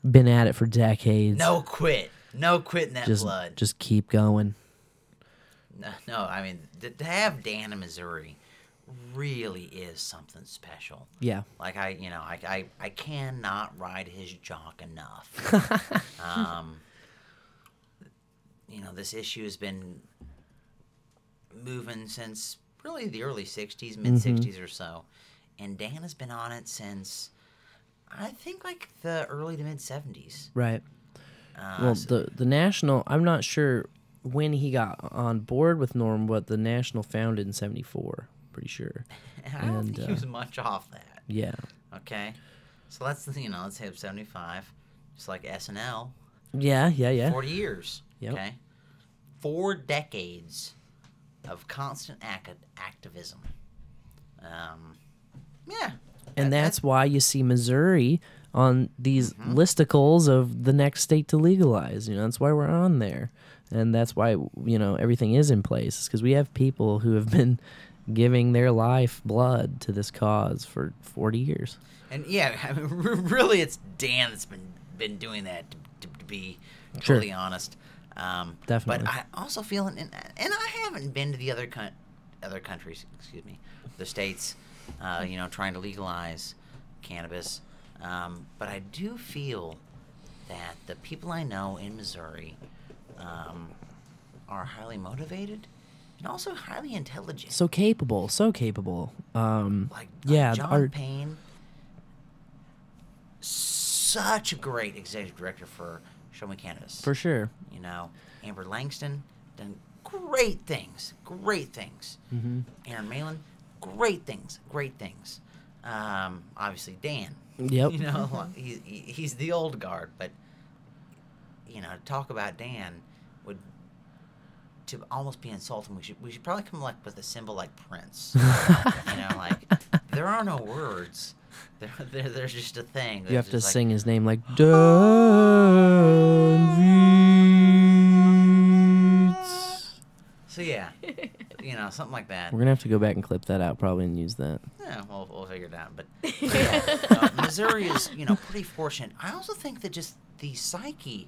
been at it for decades. No quit. No quitting that just blood. just keep going. No, no, I mean, to have Dan in Missouri really is something special. Yeah. Like I, you know, I, I, I cannot ride his jock enough. um, you know, this issue has been moving since really the early '60s, mid '60s or so, and Dan has been on it since I think like the early to mid '70s. Right. Uh, Well, so- the the national, I'm not sure when he got on board with Norm, but the national founded in 74, pretty sure. I don't and, think uh, he was much off that. Yeah. Okay, so let's you know let's have '75, just like SNL. Yeah, yeah, yeah. 40 years. Yep. Okay. Four decades of constant ac- activism. Um, yeah. and that- that's why you see Missouri on these Mm-hmm. listicles of the next state to legalize. You know, that's why we're on there, and that's why you know everything is in place because we have people who have been giving their life blood to this cause for 40 years. And yeah, I mean, really, it's Dan that's been been doing that. To, to, to be Sure. totally honest. Um, Definitely. But I also feel, and, and I haven't been to the other coun- other countries. Excuse me, the states. Uh, you know, trying to legalize cannabis. Um, but I do feel that the people I know in Missouri um, are highly motivated and also highly intelligent. So capable, so capable. Um, like, like yeah, John our- Payne, such a great executive director for Show Me Cannabis. for sure. you know, Amber Langston done great things, great things. hmm Aaron Malin, great things, great things. Um, obviously Dan, Yep. you know, he, he- he's the old guard, but you know, talk about Dan to almost be insulting. We should we should probably come like with a symbol like Prince. you know, like there are no words. There, there there's just a thing. You have to like, sing his name like Dan. So yeah, you know, something like that. We're gonna have to go back and clip that out probably and use that. Yeah, we'll, we'll figure it out. But yeah, uh, Missouri is, you know, pretty fortunate. I also think that just the psyche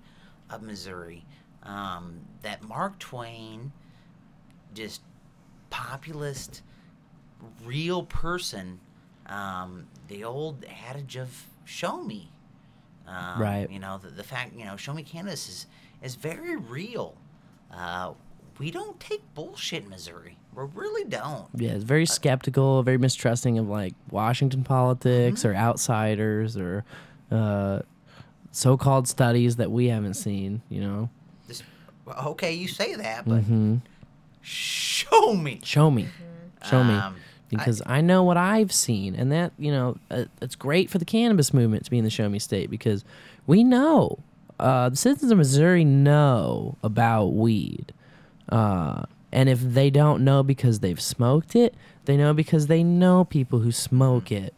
of Missouri. Um, that Mark Twain, just populist, real person. Um, the old adage of "show me," um, Right. You know, the, the fact you know, "show me Kansas" is is very real. Uh, we don't take bullshit in Missouri. We really don't. Yeah, it's very skeptical, very mistrusting of like Washington politics or outsiders or uh, so-called studies that we haven't seen. You know, well, okay, you say that, but hmm show me. show me, show me, Um, because I, know what I've seen, and that you know, uh, it's great for the cannabis movement to be in the show me state because we know uh, the citizens of Missouri know about weed. Uh, and if they don't know because they've smoked it, they know because they know people who smoke it.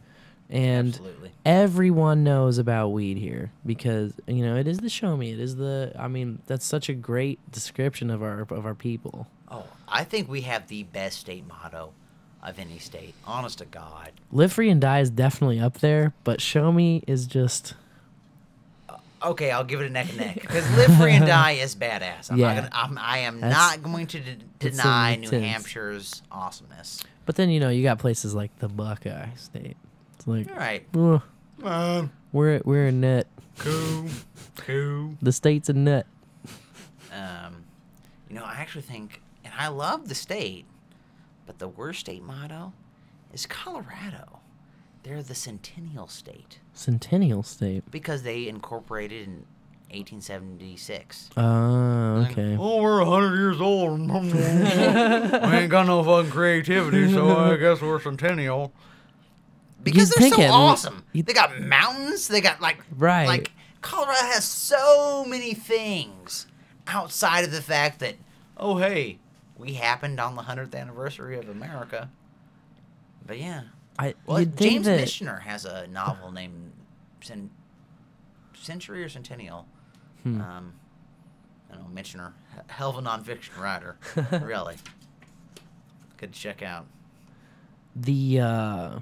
And Absolutely. everyone knows about weed here because you know it is the show me. It is the. I mean, that's such a great description of our of our people. Oh, I think we have the best state motto of any state. Honest to God. Live free and die is definitely up there, but show me is just uh, Okay, I'll give it a neck and neck because live free and die is badass. I'm Yeah. not gonna. I'm, I am not going to de- deny New. Hampshire's awesomeness. But then you know you got places like the Buckeye State. It's like All right. "Ugh, Um, we're we're a nut. cool, cool. The state's a nut. Um, you know, I actually think, and I love the state, but the worst state motto is Colorado. They're the Centennial State Centennial State. because they incorporated in 1876. Oh, okay. Oh, we're 100 years old. we ain't got no fucking creativity, so I guess we're centennial. Because You'd they're so it- awesome. you'd- They got mountains. They got like Right. Like Colorado has so many things outside of the fact that oh hey, we happened on the hundredth anniversary of America. But yeah, I well, James that Michener has a novel named Cen- Century or Centennial. Hmm. Um, I don't know, Michener, H- hell of a nonfiction writer, really. Good check out. the uh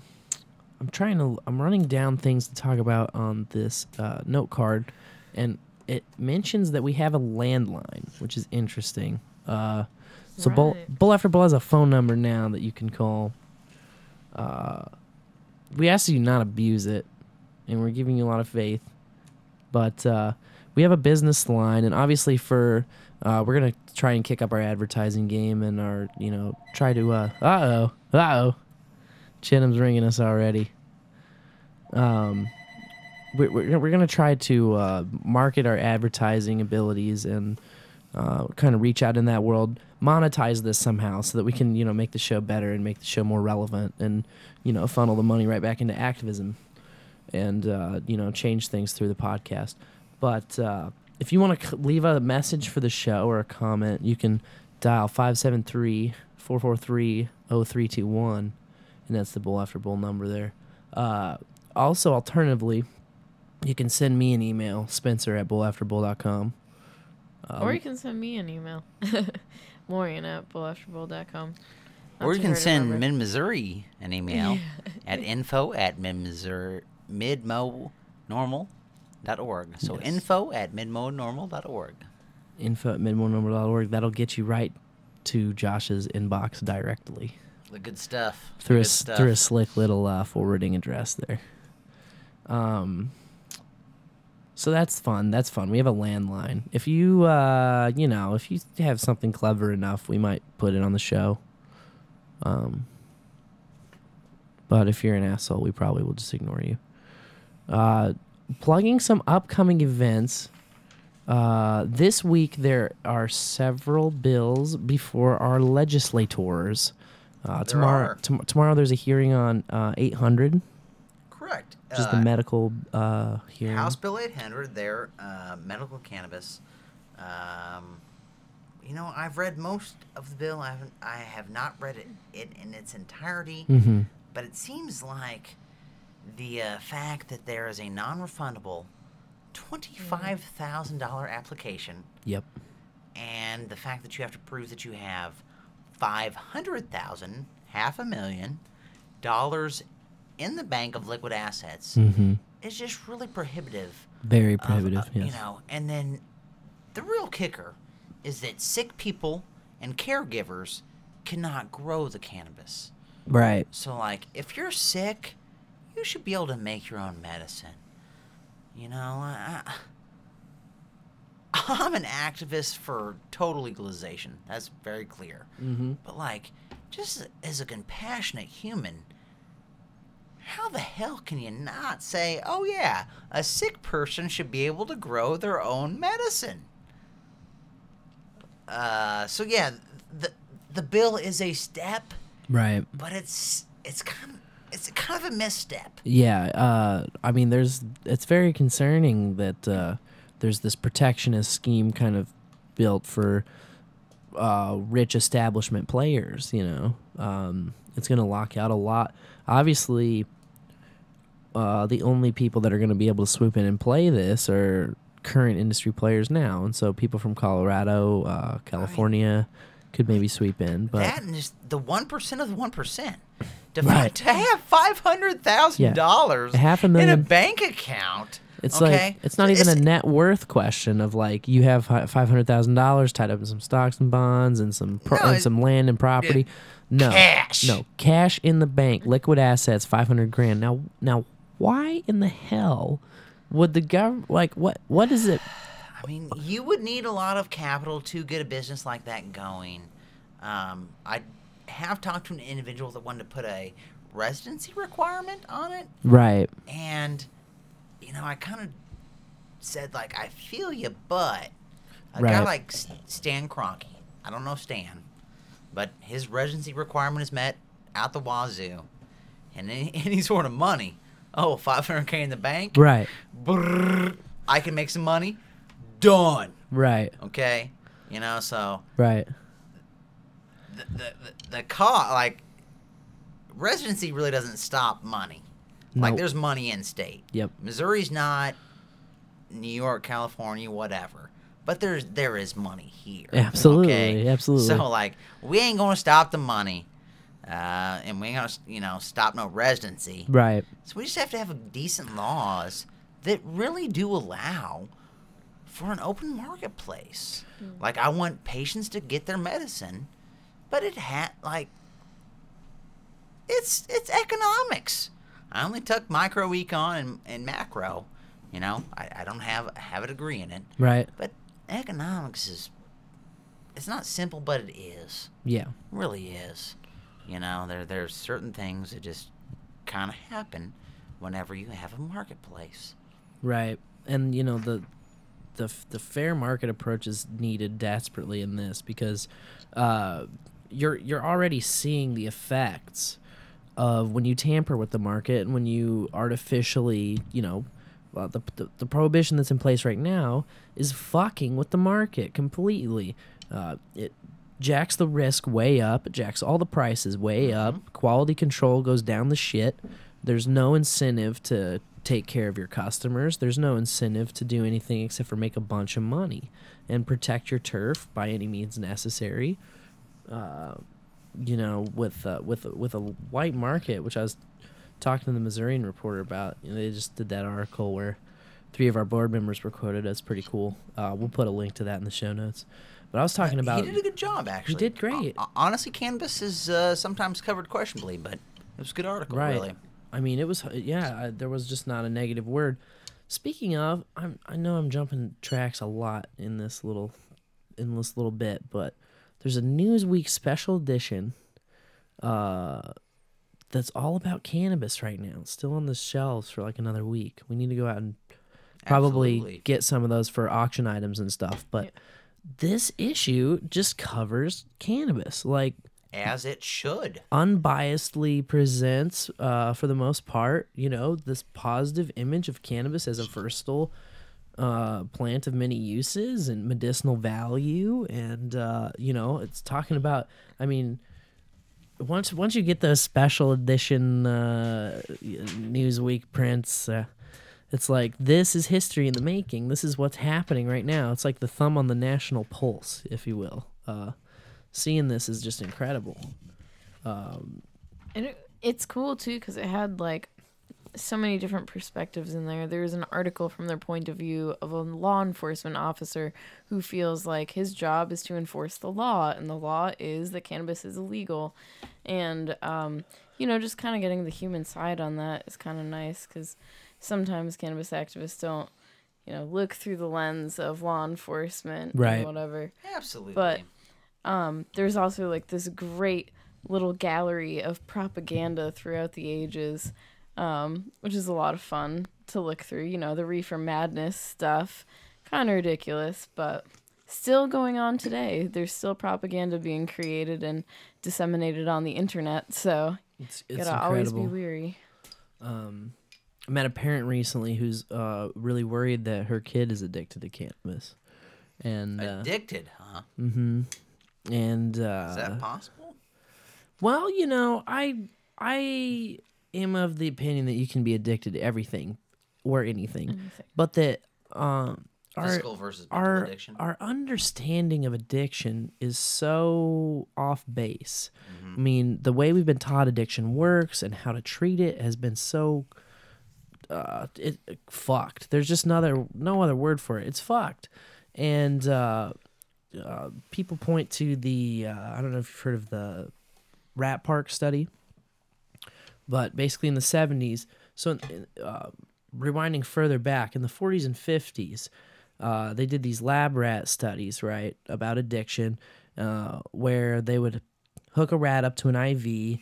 I'm trying to I'm running down things to talk about on this uh, note card and it mentions that we have a landline, which is interesting. Uh so Bowl, Right. Bowl After Bowl has a phone number now that you can call. Uh, we ask you not abuse it, and we're giving you a lot of faith. But uh, we have a business line, and obviously for uh, we're gonna try and kick up our advertising game and our you know try to uh oh uh oh, Chinham's ringing us already. Um, we're we're, we're gonna try to uh, market our advertising abilities and uh, kind of reach out in that world, monetize this somehow so that we can, you know, make the show better and make the show more relevant and, you know, funnel the money right back into activism and, uh, you know, change things through the podcast. But uh, if you want to leave a message for the show or a comment, you can dial 573 443 0321, and that's the Bowl After Bowl number there. Uh, also, alternatively, you can send me an email, spencer at bowlafterbowl.com. Um, or you can send me an email. Maureen at bowlafterbowl.com. Not or you can send. Mid Missouri an email at info at midmissouri midmonorml.org. So Yes. info at midmonorml.org. info at midmornumber.org. That'll get you right to Josh's inbox directly The good stuff. The through a, good stuff. through a slick little uh, forwarding address there. Um, so that's fun. That's fun. We have a landline. If you, uh, you know, if you have something clever enough, we might put it on the show. Um, but if you're an asshole, we probably will just ignore you. Uh, plugging some upcoming events. Uh, this week there are several bills before our legislators. Uh, tomorrow, tom- tomorrow there's a hearing on uh, 800, Correct. Just the Uh, medical uh, hearing. House Bill 800, their uh, medical cannabis. Um, you know, I've read most of the bill. I haven't. I have not read it, it in its entirety. hmm But it seems like the uh, fact that there is a non-refundable twenty-five thousand dollar application, Yep. and the fact that you have to prove that you have five hundred thousand, half a million dollars in the bank of liquid assets hmm is just really prohibitive. Very of, prohibitive. uh, yes. You know, and then the real kicker is that sick people and caregivers cannot grow the cannabis. Right. So, like, if you're sick, you should be able to make your own medicine. You know, I- I'm an activist for total legalization. That's very clear. Mm-hmm. But, like, just as a compassionate human, how the hell can you not say, oh, yeah, a sick person should be able to grow their own medicine? Uh, so, yeah, the, the bill is a step Right. but it's it's kind of it's kind of a misstep. Yeah, uh, I mean, there's it's very concerning that uh, there's this protectionist scheme kind of built for uh, rich establishment players. You know, um, it's going to lock out a lot. Obviously, uh, the only people that are going to be able to swoop in and play this are current industry players now, and so people from Colorado, uh, California could maybe sweep in. But that and just the one percent of the one percent. To, Right. to have five hundred thousand Yeah. dollars Half a million in a bank account. It's okay? like it's not even a net worth question of like you have five hundred thousand dollars tied up in some stocks and bonds and some pro- No, and some land and property. No, Cash. no cash in the bank, liquid assets, five hundred grand. Now, now, why in the hell would the government like what? What is it? I mean, you would need a lot of capital to get a business like that going. Um, I have talked to an individual that wanted to put a residency requirement on it, Right, and you know, I kind of said like, I feel you, but a Right. guy like Stan Kroenke, I don't know Stan, but his residency requirement is met out the wazoo, and any, any sort of money, oh, 500k in the bank, right, brrr, I can make some money, done. right, Okay, you know, so right. the the the, the cost like residency really doesn't stop money. Like Nope. there's money in state. Yep. Missouri's not New York, California, whatever. But there's there is money here. Absolutely, okay? absolutely. So like we ain't gonna stop the money, uh, and we ain't gonna you know stop no residency. Right. So we just have to have decent laws that really do allow for an open marketplace. Like I want patients to get their medicine, but it had like it's it's economics. I only took micro econ and, and macro. You know, I, I don't have have a degree in it. Right. But economics is it's not simple, but it is. Yeah. It really is. You know, there there's certain things that just kind of happen whenever you have a marketplace. Right. And you know the the the fair market approach is needed desperately in this because uh, you're you're already seeing the effects of when you tamper with the market and when you artificially, you know, well, the, the the prohibition that's in place right now is fucking with the market completely. Uh, it jacks the risk way up, it jacks all the prices way up. Quality control goes down the shit. There's no incentive to take care of your customers. There's no incentive to do anything except for make a bunch of money and protect your turf by any means necessary. Uh, you know, with uh, with with a white market, which I was talking to the Missourian reporter about. You know, they just did that article where three of our board members were quoted. That's pretty cool. Uh, we'll put a link to that in the show notes. But I was talking about he did a good job, actually. He did great. Ho- honestly, Cannabis is uh, sometimes covered questionably, but it was a good article, right. really. I mean, it was yeah. I, there was just not a negative word. Speaking of, I'm I know I'm jumping tracks a lot in this little in this little bit, but there's a Newsweek special edition uh that's all about cannabis right now. It's still on the shelves for like another week. We need to go out and probably Absolutely. get some of those for auction items and stuff, but this issue just covers cannabis. Like As it should. unbiasedly presents, uh, for the most part, you know, this positive image of cannabis as a versatile uh, plant of many uses and medicinal value. And, uh, you know, it's talking about, I mean, once once you get those special edition uh, Newsweek prints, uh, it's like this is history in the making. This is what's happening right now. It's like the thumb on the national pulse, if you will. Uh, seeing this is just incredible. And it, it's cool too because it had like so many different perspectives in there. There's an article from their point of view of a law enforcement officer who feels like his job is to enforce the law, and the law is that cannabis is illegal. And, um, you know, just kind of getting the human side on that is kind of nice because sometimes cannabis activists don't, you know, look through the lens of law enforcement Right. or whatever. Absolutely. But um, there's also like this great little gallery of propaganda throughout the ages, um, which is a lot of fun to look through. You know, the reefer madness stuff, kind of ridiculous, but still going on today. There's still propaganda being created and disseminated on the internet, so It's, you it's gotta always be incredible. weary. Um, I met a parent recently who's uh, really worried that her kid is addicted to cannabis, and uh, Addicted, huh? mm-hmm, and uh, Is that possible? well, you know, I I am of the opinion that you can be addicted to everything or anything, Anything. but that um, our Physical versus mental our addiction. our understanding of addiction is so off base. Mm-hmm. I mean, the way we've been taught addiction works and how to treat it has been so uh, it, fucked. There's just another no other word for it. It's fucked, and uh, uh, people point to the uh, I don't know if you've heard of the Rat Park study, but basically in the 70s. So, uh, rewinding further back in the 40s and 50s, uh, they did these lab rat studies, right, about addiction, uh, where they would hook a rat up to an IV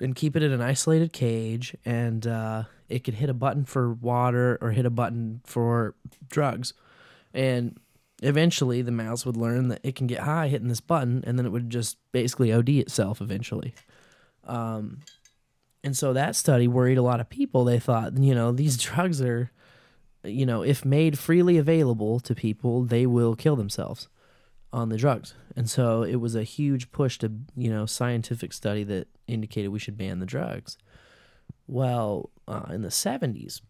and keep it in an isolated cage, and uh, it could hit a button for water or hit a button for drugs. And eventually, the mouse would learn that it can get high hitting this button, and then it would just basically OD itself eventually. Um, and so that study worried a lot of people. They thought, you know, these drugs are, you know, if made freely available to people, they will kill themselves on the drugs. And so it was a huge push to, you know, scientific study that indicated we should ban the drugs. Well, uh, in the 70s,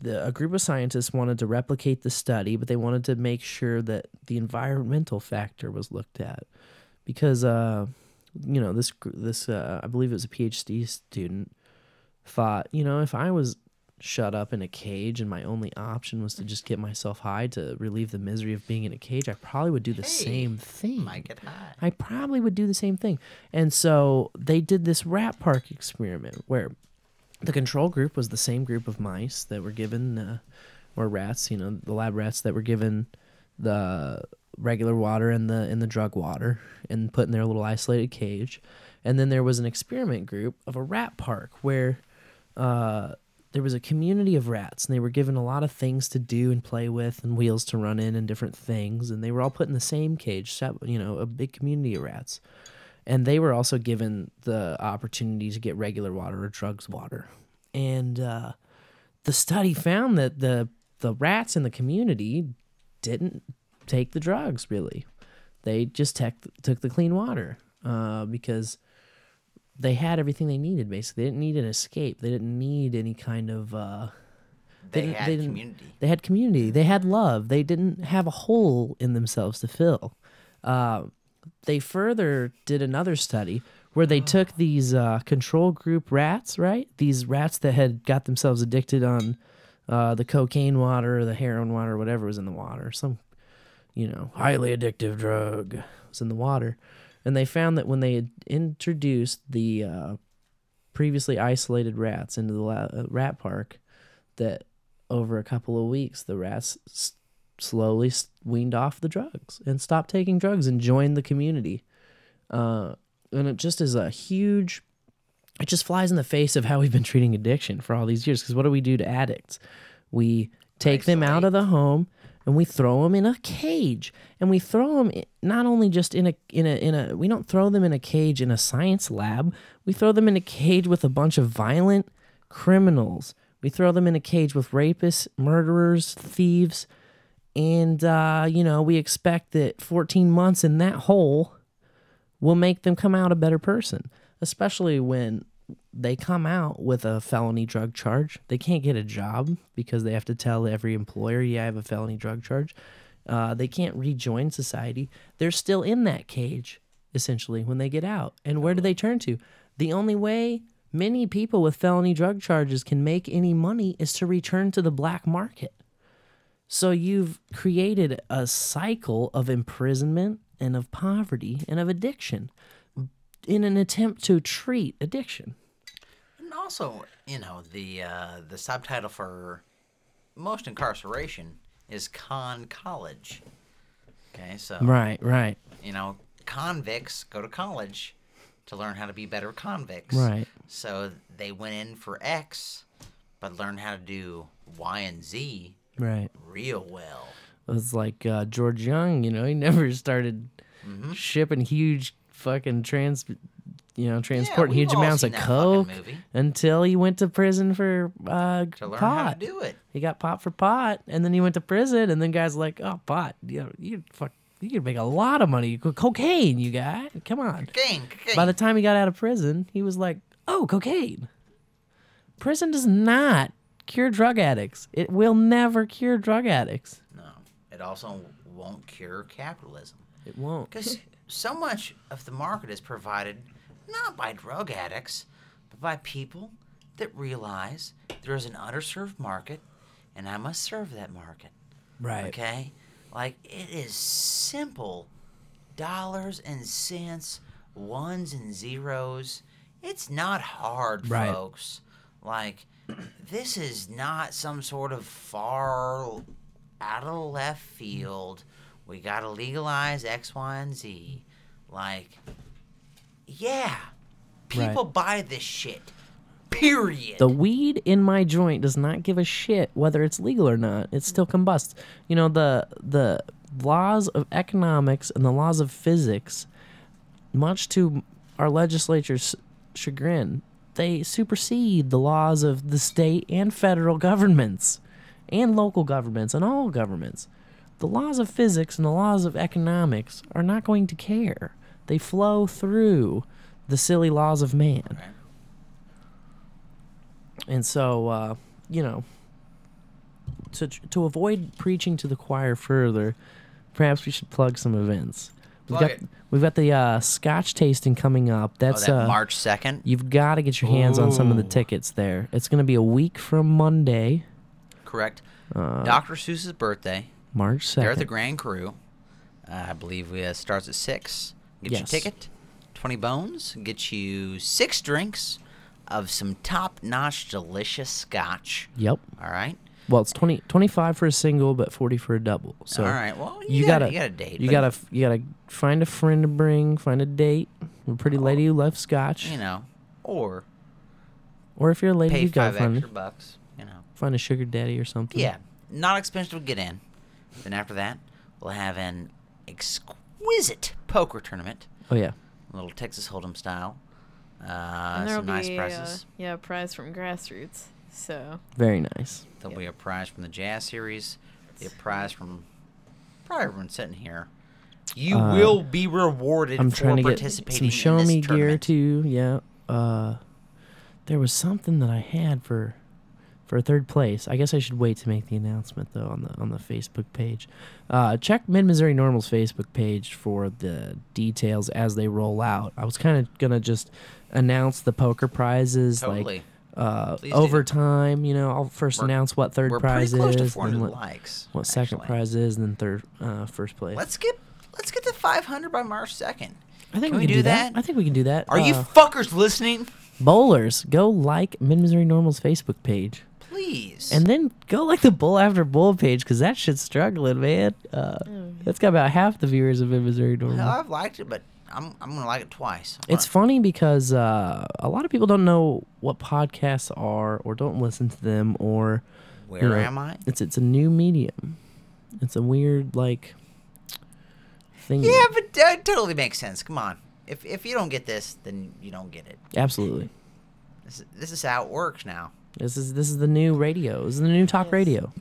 the, a group of scientists wanted to replicate the study, but they wanted to make sure that the environmental factor was looked at because, uh, you know, this this uh, I believe it was a PhD student thought, you know, if I was shut up in a cage and my only option was to just get myself high to relieve the misery of being in a cage, I probably would do the Hey, same thing. Might get high. I probably would do the same thing. And so they did this rat park experiment where the control group was the same group of mice that were given, uh, or rats, you know, the lab rats that were given the regular water and the in the drug water and put in their little isolated cage. And then there was an experiment group of a rat park where uh, there was a community of rats and they were given a lot of things to do and play with and wheels to run in and different things. And they were all put in the same cage you know a big community of rats. And they were also given the opportunity to get regular water or drugs water. And uh, the study found that the the rats in the community didn't take the drugs really. They just tech took the clean water uh, because they had everything they needed basically. They didn't need an escape. They didn't need any kind of uh, They, didn't- had they community. they had community. They had love. They didn't have a hole in themselves to fill. Uh, they further did another study where they took these uh, control group rats right? These rats that had got themselves addicted on uh, the cocaine water or the heroin water or whatever was in the water some you know highly addictive drug was in the water. And they found that when they had introduced the uh, previously isolated rats into the la- uh, rat park that over a couple of weeks the rats s- slowly s- weaned off the drugs and stopped taking drugs and joined the community. Uh, and it just is a huge it just flies in the face of how we've been treating addiction for all these years because what do we do to addicts? We take them out of the home and we throw them in a cage. And we throw them not only just in a in a in a we don't throw them in a cage in a science lab. We throw them in a cage with a bunch of violent criminals. We throw them in a cage with rapists murderers thieves. And uh, you know we expect that 14 months in that hole will make them come out a better person especially when they come out with a felony drug charge. They can't get a job because they have to tell every employer, yeah, I have a felony drug charge. Uh, they can't rejoin society. They're still in that cage, essentially, when they get out. And where do they turn to? The only way many people with felony drug charges can make any money is to return to the black market. So you've created a cycle of imprisonment and of poverty and of addiction in an attempt to treat addiction. And also, you know, the uh, the subtitle for most incarceration is con college. Okay, so Right, right, you know, convicts go to college to learn how to be better convicts. right. So they went in for X, but learned how to do Y and Z Right. real well. It was like uh, George Jung, you know, he never started Mm-hmm. shipping huge fucking trans, you know, transporting we've huge amounts of coke until he went to prison for uh, To learn pot. how to do it. He got pot for pot, and then he went to prison, and then guys like, oh, pot, you know, you fuck, you could make a lot of money. Co- Cocaine, you guy, come on. Cocaine, cocaine. By the time he got out of prison, he was like, oh, cocaine. Prison does not cure drug addicts. It will never cure drug addicts. no, it also won't cure capitalism. It won't. Because so much of the market is provided not by drug addicts, but by people that realize there is an underserved market and I must serve that market. Right. Okay? Like, it is simple dollars and cents, ones and zeros. It's not hard, Right. folks. Like, this is not some sort of far out of left field. We got to legalize X, Y, and Z. Like, yeah, people buy this shit. Period. The weed in my joint does not give a shit whether it's legal or not. It still combusts. You know the the laws of economics and the laws of physics, much to our legislature's chagrin, they supersede the laws of the state and federal governments, and local governments and all governments. The laws of physics and the laws of economics are not going to care. They flow through the silly laws of man. Right. And so, uh, you know, to to avoid preaching to the choir further, perhaps we should plug some events. We've got we've got the uh, Scotch tasting coming up. oh, That's that uh, March 2nd? You've got to get your hands on some of the tickets there. It's going to be a week from Monday, Correct. uh, Dr. Seuss's birthday. March second. They're at the. Grand Cru. Uh, I believe it uh, starts at 6. Get your ticket. 20 bones. Get you six drinks of some top notch, delicious scotch. Yep. All right? Well, it's 20, 25 for a single, but forty for a double. So All right. Well, you, you gotta, gotta you gotta date. You gotta you gotta find a friend to bring, find a date, a pretty oh. lady who loves scotch, You know, or or if you're a lady pay who's got five find extra bucks. You know. find a sugar daddy or something. Yeah, not expensive to get in. Then after that, we'll have an exquisite poker tournament, Oh yeah. a little Texas Hold'em style. Uh, and there'll some nice be prizes. Uh, yeah, a prize from grassroots. So Very nice. There'll be a prize from the Jazz Series. Be a prize from probably everyone sitting here. You Uh, will be rewarded I'm for trying to get some show in this me gear too. Yeah. Uh, there was something that I had for for third place. I guess I should wait to make the announcement though on the on the Facebook page. Uh, check Mid Missouri NORML's Facebook page for the details as they roll out. I was kind of gonna just announce the poker prizes Totally. like uh, Please do. over time. You know, I'll 1st We're- announce what 3rd We're prize is, 400 what, likes. what second prize is, and then third uh, first place. Let's get let's get to 500 by March 2nd. I think can we we can do that? I think we can do that. Are you Uh, fuckers listening? Bowlers, go like Mid Missouri NORML's Facebook page. Please. And then go like the Bowl After Bowl page because that shit's struggling, man. Uh, That's got about half the viewers of Missouri NORML. Hell, I've liked it, but I'm I'm gonna like it twice. I'm It's gonna- funny because uh, a lot of people don't know what podcasts are or don't listen to them or Where you know, am I? It's it's a new medium. It's a weird like thing. Yeah, but that totally makes sense. Come on. If if you don't get this, then you don't get it. absolutely. This this is how it works now. This is this is the new radio. This is the new talk Yes. radio.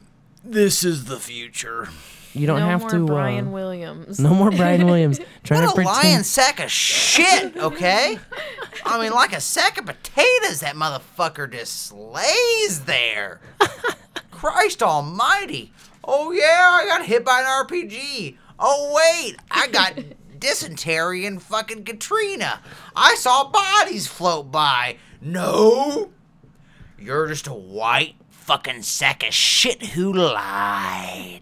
This is the future. You don't no have more to. Brian uh, Williams. no more Brian Williams trying What to a pretend. lying sack of shit, okay? I mean, like a sack of potatoes, that motherfucker just slays there. Christ almighty. Oh, yeah, I got hit by an RPG. Oh, wait, I got dysentery and fucking Katrina. I saw bodies float by. No, you're just a white fucking sack of shit who lied.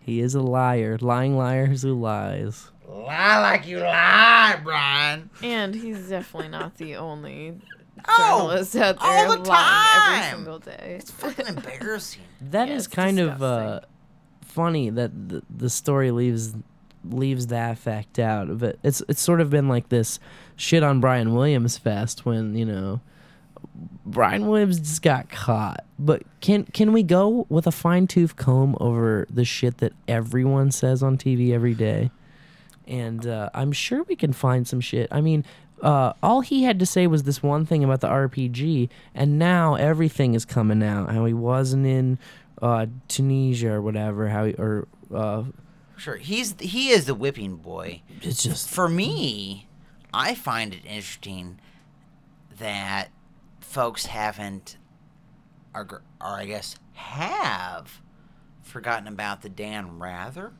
He is a liar, lying liars who lies. Lie like you lie, Brian. And he's definitely not the only Oh, journalist out all there the lying every single day. It's fucking embarrassing. That Yeah, is it's kind of uh, funny that the, the story leaves leaves that fact out. But it's it's sort of been like this shit on Brian Williams fest when you know Brian Williams just got caught. But can can we go with a fine tooth comb over the shit that everyone says on TV every day? And uh, I'm sure we can find some shit. I mean, uh, all he had to say was this one thing about the RPG, and now everything is coming out. How he wasn't in uh, Tunisia or whatever. How he, or uh, Sure, he's he is the whipping boy. it's just For me, I find it interesting that folks haven't, or, or I guess have, forgotten about the Dan Rather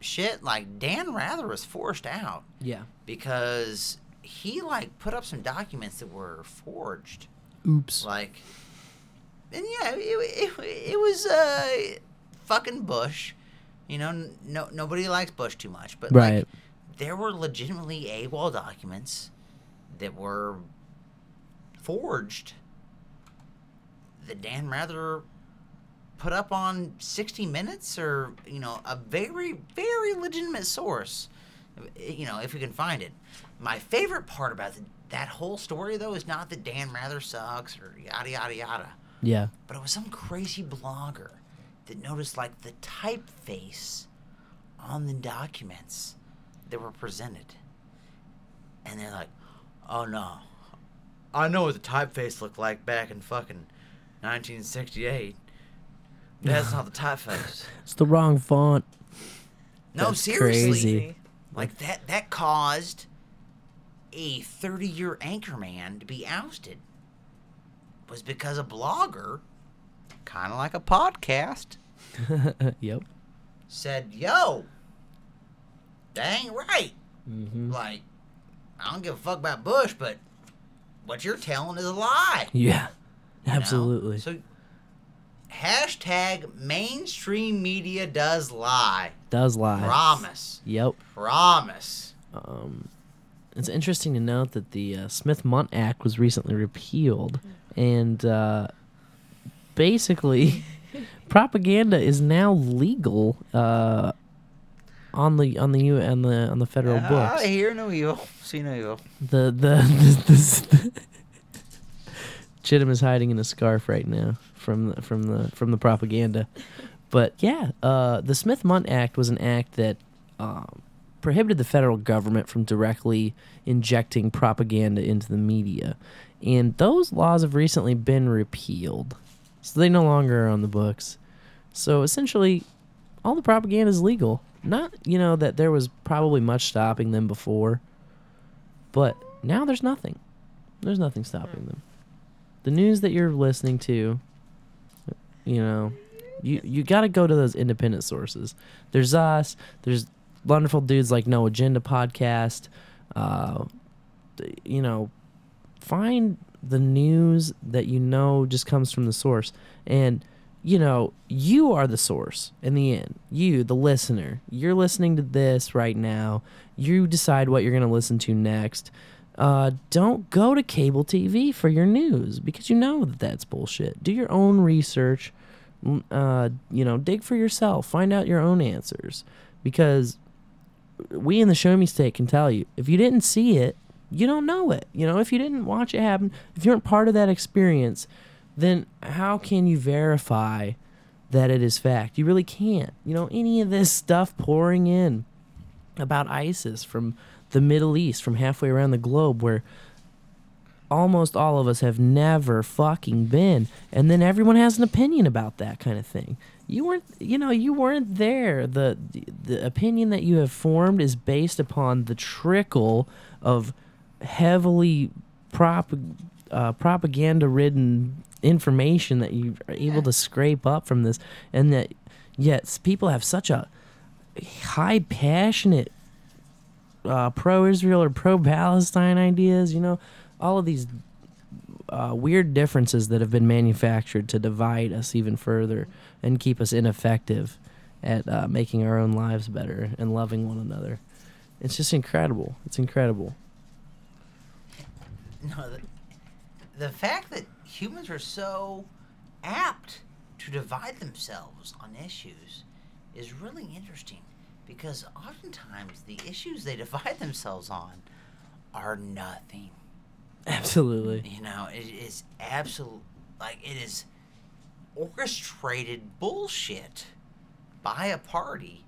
shit. Like Dan Rather was forced out yeah. because he like put up some documents that were forged. Oops. Like, and yeah, it, it, it was uh, fucking Bush. You know, no nobody likes Bush too much, but Right. like, there were legitimately AWOL documents that were forged that Dan Rather put up on 60 Minutes or, you know, a very, very legitimate source. You know, if we can find it. My favorite part about the, that whole story, though, is not that Dan Rather sucks or yada, yada, yada. Yeah. But it was some crazy blogger that noticed, like, the typeface on the documents that were presented. And they're like, oh no. I know what the typeface looked like back in fucking 1968. That's not the typeface. It's the wrong font. No, That's seriously. crazy. Like that that caused a 30-year anchorman to be ousted. Was because a blogger, kind of like a podcast, yep. said, "Yo, that ain't right." Mm-hmm. Like, I don't give a fuck about Bush, but what you're telling is a lie. Yeah. you know? Absolutely. So, hashtag mainstream media does lie. Does lie. Promise. Yep. Promise. Um, it's interesting to note that the uh, Smith Mundt Act was recently repealed, and uh, basically, propaganda is now legal uh, on the on the U on the on the federal books. I hear no evil, see no evil. The the this, this Chittum is hiding in a scarf right now from the, from the from the propaganda. But yeah, uh, the Smith Mundt Act was an act that um, prohibited the federal government from directly injecting propaganda into the media, and those laws have recently been repealed, so they no longer are on the books. So essentially, all the propaganda is legal. Not you know that there was probably much stopping them before, but now there's nothing. There's nothing stopping them. The news that you're listening to, you know, you you got to go to those independent sources. There's us. There's wonderful dudes like No Agenda podcast. Uh, you know, find the news that you know just comes from the source and you know you are the source in the end. You the listener. You're listening to this right now. You decide what you're going to listen to next. Uh, don't go to cable tv for your news because you know that that's bullshit. Do your own research. Uh, you know dig for yourself. Find out your own answers. Because we in the show me state can tell you if you didn't see it you don't know it. You know if you didn't watch it happen if you weren't part of that experience then how can you verify that it is fact? You really can't. You know any of this stuff pouring in about isis from the middle east from halfway around the globe where almost all of us have never fucking been and then everyone has an opinion about that kind of thing. You weren't you know you weren't there. The the opinion that you have formed is based upon the trickle of heavily prop uh, propaganda ridden information that you are able to scrape up from this and that yet people have such a high passionate uh, pro-Israel or pro-Palestine ideas. You know, all of these uh, weird differences that have been manufactured to divide us even further and keep us ineffective at uh, making our own lives better and loving one another. It's just incredible. It's incredible. No, the, the fact that humans are so apt to divide themselves on issues is really interesting because oftentimes the issues they divide themselves on are nothing. Absolutely. You know, it is absolute like it is orchestrated bullshit by a party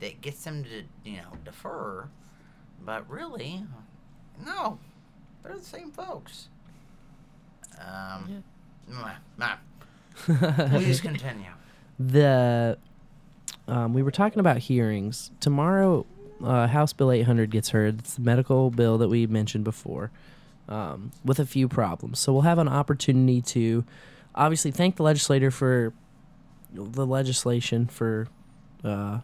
that gets them to, you know, defer. But really, no, they're the same folks. Um, mwah. please continue. the um, we were talking about hearings tomorrow. Uh, House Bill 800 gets heard. It's the medical bill that we mentioned before, um, with a few problems. So we'll have an opportunity to, obviously, thank the legislator for the legislation for uh,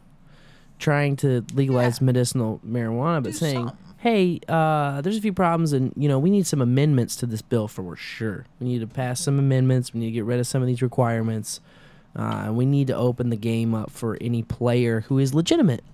trying to legalize Yeah. medicinal marijuana, but Do saying, something. Hey, uh, there's a few problems, and you know we need some amendments to this bill for sure. We need to pass some amendments. We need to get rid of some of these requirements. Uh, and we need to open the game up for any player who is legitimate.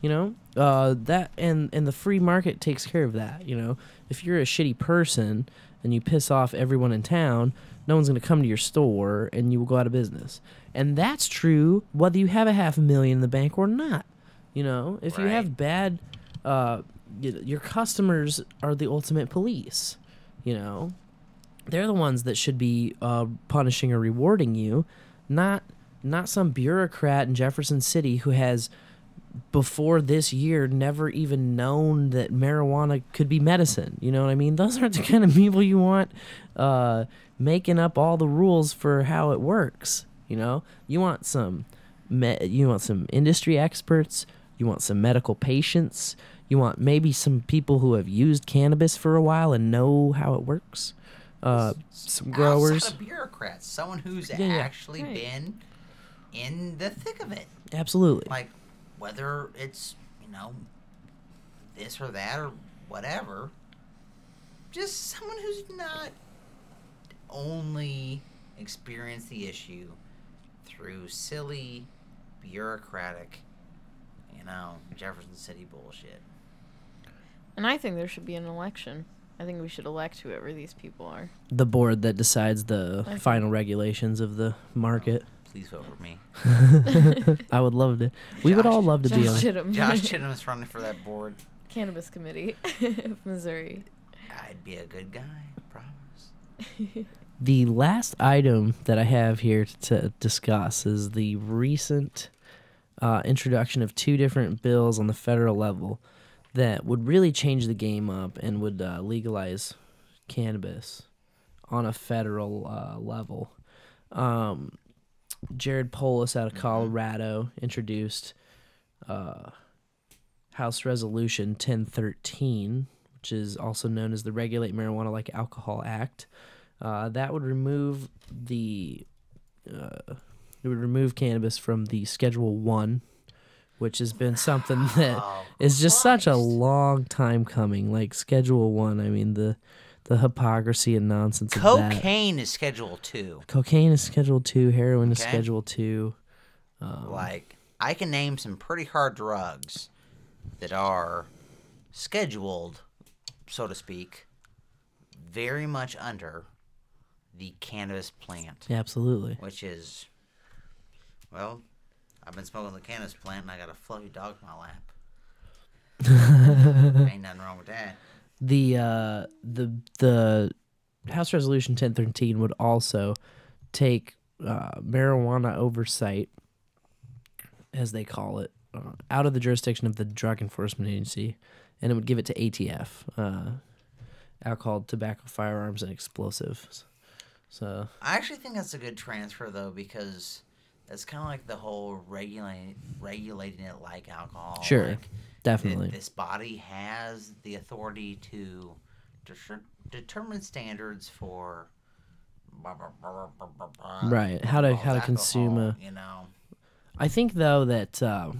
You know, uh, that and and the free market takes care of that. You know, if you're a shitty person and you piss off everyone in town, no one's going to come to your store and you will go out of business. And that's true whether you have a half a million in the bank or not. You know, if you have bad, uh, y- your customers are the ultimate police. You know, they're the ones that should be uh, punishing or rewarding you, not not some bureaucrat in Jefferson City who has before this year never even known that marijuana could be medicine. You know what I mean? Those aren't the kind of people you want uh, making up all the rules for how it works. You know, you want some me- you want some industry experts. You want some medical patients. You want maybe some people who have used cannabis for a while and know how it works. Uh, some growers. Outside of bureaucrats, someone who's Yeah, yeah. actually Right. been in the thick of it. Absolutely. Like whether it's you know this or that or whatever. Just someone who's not only experienced the issue through silly bureaucratic, you know, Jefferson City bullshit. And I think there should be an election. I think we should elect whoever these people are. the board that decides the Okay. final regulations of the market. Please vote for me. I would love to. We would all love to be Josh on. Chittum. Josh Chittum's running for that board. Cannabis Committee of Missouri. I'd be a good guy, I promise. The last item that I have here to discuss is the recent uh, introduction of two different bills on the federal level that would really change the game up and would uh, legalize cannabis on a federal uh, level. Um, Jared Polis out of Colorado introduced uh, House Resolution 1013, which is also known as the Regulate Marijuana Like Alcohol Act. Uh, that would remove the uh, it would remove cannabis from the Schedule One, which has been something that Oh, is just such a long time coming. Like Schedule One, I mean the the hypocrisy and nonsense of that. Cocaine is Schedule 2. Cocaine is Schedule Two. Heroin is Okay. Schedule Two. Um, Like, I can name some pretty hard drugs that are scheduled, so to speak, very much under the cannabis plant, absolutely. which is, well, I've been smoking the cannabis plant and I got a fluffy dog in my lap. Ain't nothing wrong with that. the uh, the the House Resolution 1013 would also take uh, marijuana oversight, as they call it, uh, out of the jurisdiction of the Drug Enforcement Agency, and it would give it to ATF, uh, alcohol, tobacco, firearms, and explosives. So I actually think that's a good transfer though because that's kind of like the whole regulating regulating it like alcohol. Sure, like, definitely. that this body has the authority to deter- determine standards for blah, blah, blah, Right, how to- how to consume a- you know I think though that uh,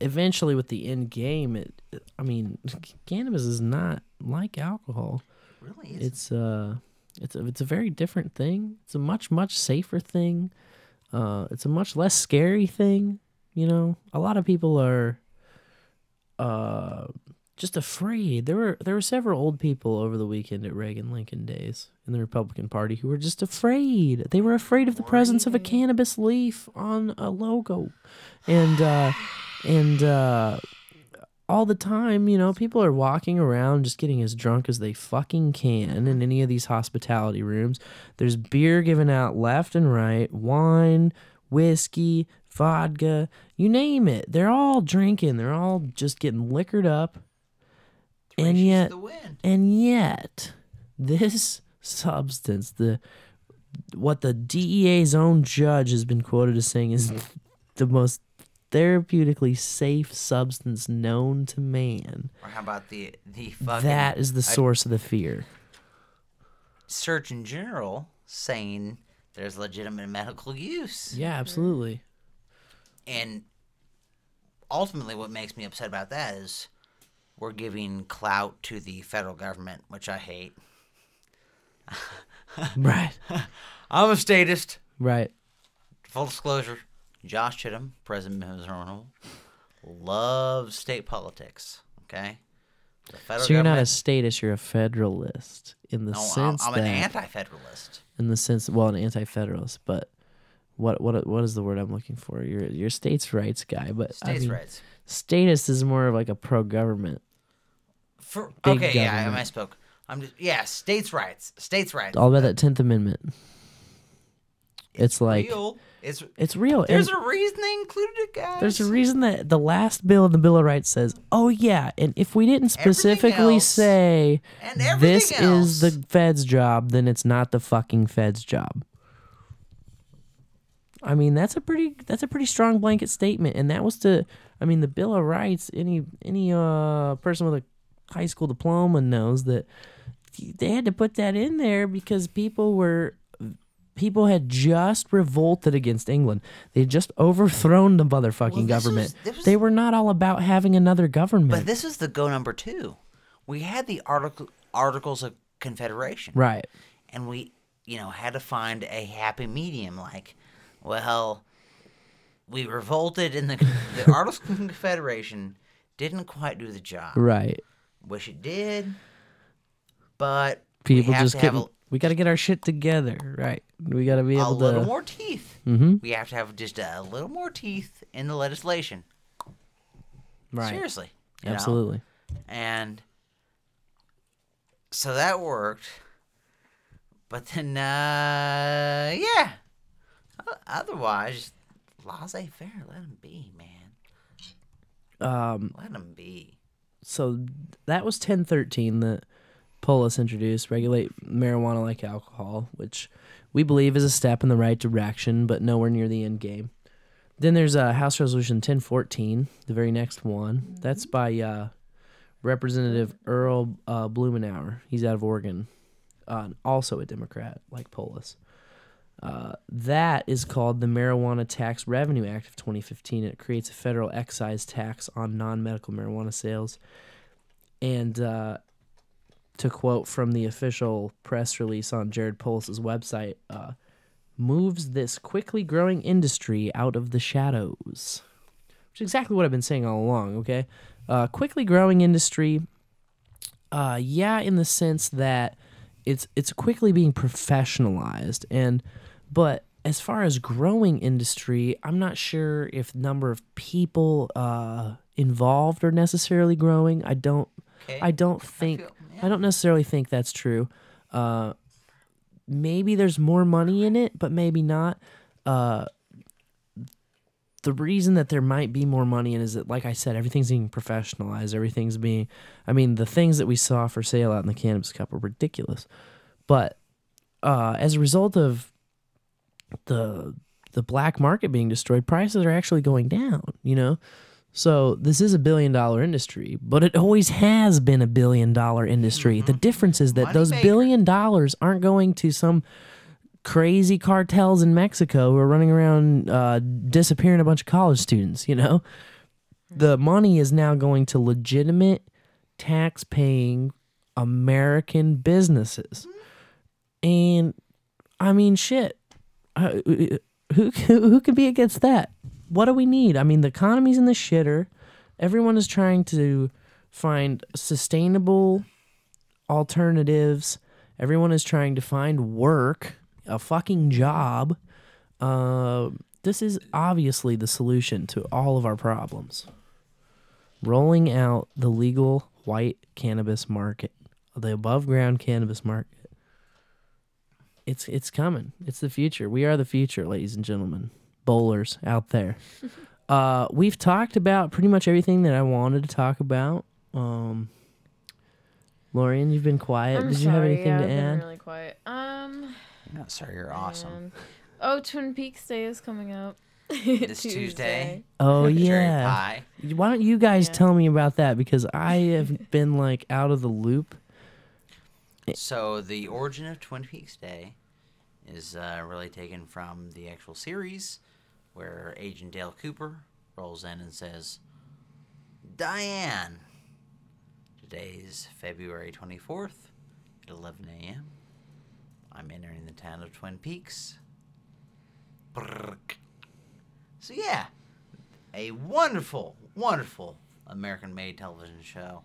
eventually with the end game, it, I mean, cannabis is not like alcohol. Really? It's uh, it's a, it's a very different thing. It's a much much safer thing. Uh, it's a much less scary thing. You know, a lot of people are uh just afraid. There were there were several old people over the weekend at Reagan Lincoln days in the Republican Party who were just afraid. They were afraid of the presence of a cannabis leaf on a logo, and uh, and uh, all the time, you know, people are walking around just getting as drunk as they fucking can in any of these hospitality rooms. There's beer given out left and right, wine, whiskey, vodka, you name it. They're all drinking. They're all just getting liquored up. And yet, and yet, this substance, the what the DEA's own judge has been quoted as saying is the most therapeutically safe substance known to man. Or how about the the fucking That is the source of the fear. Surgeon General saying there's legitimate medical use. Yeah, absolutely. And ultimately, what makes me upset about that is we're giving clout to the federal government, which I hate. Right. I'm a statist. Right. Full disclosure Josh Chittum, President Mizono, loves state politics. Okay? So you're not a statist, you're a federalist in the No, I'm, sense I'm that an anti federalist. in the sense well, an anti-federalist, but what what what is the word I'm looking for? You're you're a states' rights guy, but I States' mean, rights. Statist is more of like a pro-government. For, big okay, yeah, I government. misspoke. I'm just, yeah, states' rights. States' rights. All about that Tenth Amendment. It's like real. It's it's real. there's and a reason they included it, guys. there's a reason that the last bill in the Bill of Rights says, "Oh yeah," and if we didn't specifically else- say this else. is the Fed's job, then it's not the fucking Fed's job. I mean, that's a pretty that's a pretty strong blanket statement, and that was to, I mean, the Bill of Rights. Any any uh person with a high school diploma knows that they had to put that in there because people were people had just revolted against England. They had just overthrown the motherfucking Well, government. was- was- they were not all about having another government. But this is the go number two. We had the article Articles of Confederation, right. and we, you know, had to find a happy medium. Like, well, we revolted, and the the Articles of Confederation didn't quite do the job. Right. Wish it did, but People just to have couldn't. A, we got to get our shit together, right? We got to be able a able little to. more teeth. Mhm. We have to have just a little more teeth in the legislation. Right. Seriously, you know? Absolutely. and so that worked. But then, uh, yeah. Otherwise, laissez faire. Let them be, man. Um. Let them be. So that was 1013 that Polis introduced, regulate marijuana like alcohol, which we believe is a step in the right direction, but nowhere near the end game. Then there's uh, House Resolution 1014, the very next one. That's by uh, Representative Earl uh, Blumenauer. He's out of Oregon, uh, also a Democrat like Polis. Uh, that is called the Marijuana Tax Revenue Act of 2015. It creates a federal excise tax on non medical marijuana sales. And uh, to quote from the official press release on Jared Polis's website, uh, moves this quickly growing industry out of the shadows. Which is exactly what I've been saying all along, okay? Uh, quickly growing industry, uh, yeah, in the sense that it's it's quickly being professionalized and but as far as growing industry i'm not sure if number of people uh, involved are necessarily growing i don't Okay. i don't think feel- i don't necessarily think that's true. Uh, maybe there's more money in it but maybe not. Uh, the reason that there might be more money in is that like i said everything's being professionalized. Everything's being i mean the things that we saw for sale out in the cannabis cup are ridiculous. But uh, as a result of the the black market being destroyed prices are actually going down you know so this is a billion dollar industry but it always has been a billion dollar industry the difference is that Money those maker. billion dollars aren't going to some crazy cartels in Mexico who are running around uh, disappearing a bunch of college students, you know? The money is now going to legitimate tax paying American businesses. And I mean shit. Uh, who who could be against that? What do we need? I mean the economy's in the shitter. Everyone is trying to find sustainable alternatives. Everyone is trying to find work, a fucking job. Uh, this is obviously the solution to all of our problems. Rolling out the legal white cannabis market, the above ground cannabis market. It's it's coming. It's the future. We are the future, ladies and gentlemen. Bowlers out there. Uh, we've talked about pretty much everything that I wanted to talk about. Um, Lorian, you've been quiet. I'm Did sorry, you have anything yeah, to I've been add? really quiet. Um. No, sorry, you're awesome. man. Oh, Twin Peaks Day is coming up. This Tuesday. Oh Cherry yeah. pie. Why don't you guys Yeah. tell me about that? Because I have been like out of the loop. So the origin of Twin Peaks Day is uh, really taken from the actual series, where Agent Dale Cooper rolls in and says, "Diane, today's February twenty fourth at eleven a.m. I'm entering the town of Twin Peaks." So yeah, a wonderful, wonderful American-made television show.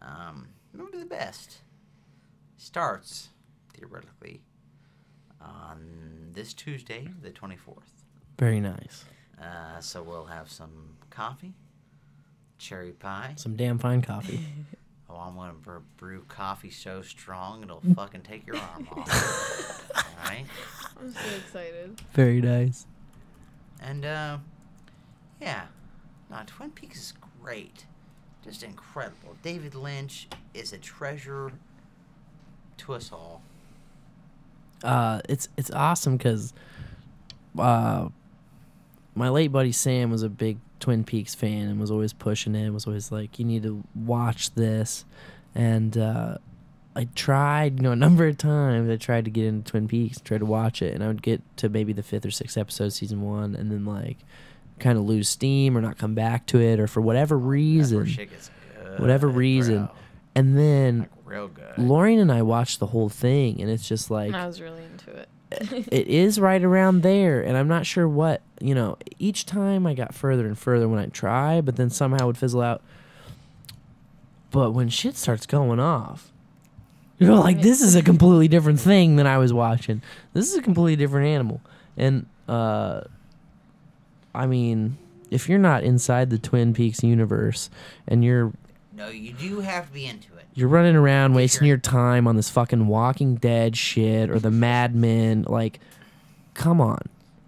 Um, maybe the best starts theoretically on this Tuesday, the 24th. Very nice. Uh, so we'll have some coffee, cherry pie. Some damn fine coffee. Oh, I'm gonna brew coffee so strong it'll fucking take your arm off. All right, I'm so excited. Very nice. and uh, yeah, no, Twin Peaks is great, just incredible. David Lynch is a treasure to us all. Uh, it's it's awesome because uh, my late buddy Sam was a big Twin Peaks fan and was always pushing it. Was always like, "You need to watch this," and uh, I tried, you know, a number of times. I tried to get into Twin Peaks, tried to watch it, and I would get to maybe the fifth or sixth episode, season one, and then like kind of lose steam or not come back to it, or for whatever That's where reason, shit gets good, whatever reason, bro. and then like real good. Lorian and I watched the whole thing, and it's just like I was really into it. It is right around there, and I'm not sure what you know. Each time I got further and further when I try, but then somehow it would fizzle out. But when shit starts going off, you're like, this is a completely different thing than I was watching. This is a completely different animal, and uh, I mean, if you're not inside the Twin Peaks universe and you're No, you do have to be into it. You're running around wasting your time on this fucking Walking Dead shit or the Mad Men. Like, come on.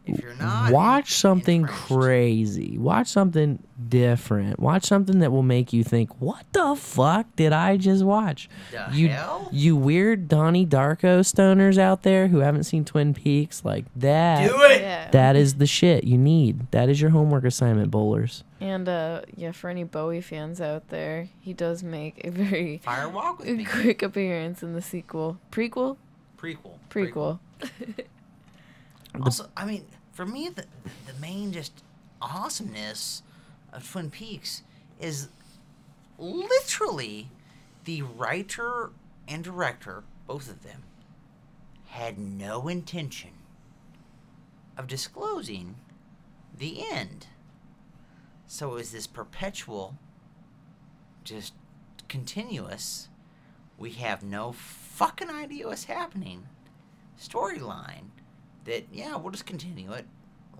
If you're not, Watch something crazy. Watch something different. Watch something that will make you think, "What the fuck did I just watch?" The you hell? you weird Donnie Darko stoners out there who haven't seen Twin Peaks like that. Do it. yeah. That is the shit you need. That is your homework assignment, bowlers. And uh, yeah, for any Bowie fans out there, he does make a very Fire walk with me. quick appearance in the sequel, prequel, Prequel. prequel. Also, I mean, for me, the the main just awesomeness of Twin Peaks is literally the writer and director, both of them, had no intention of disclosing the end. So it was this perpetual, just continuous, we have no fucking idea what's happening storyline that, yeah, we'll just continue it.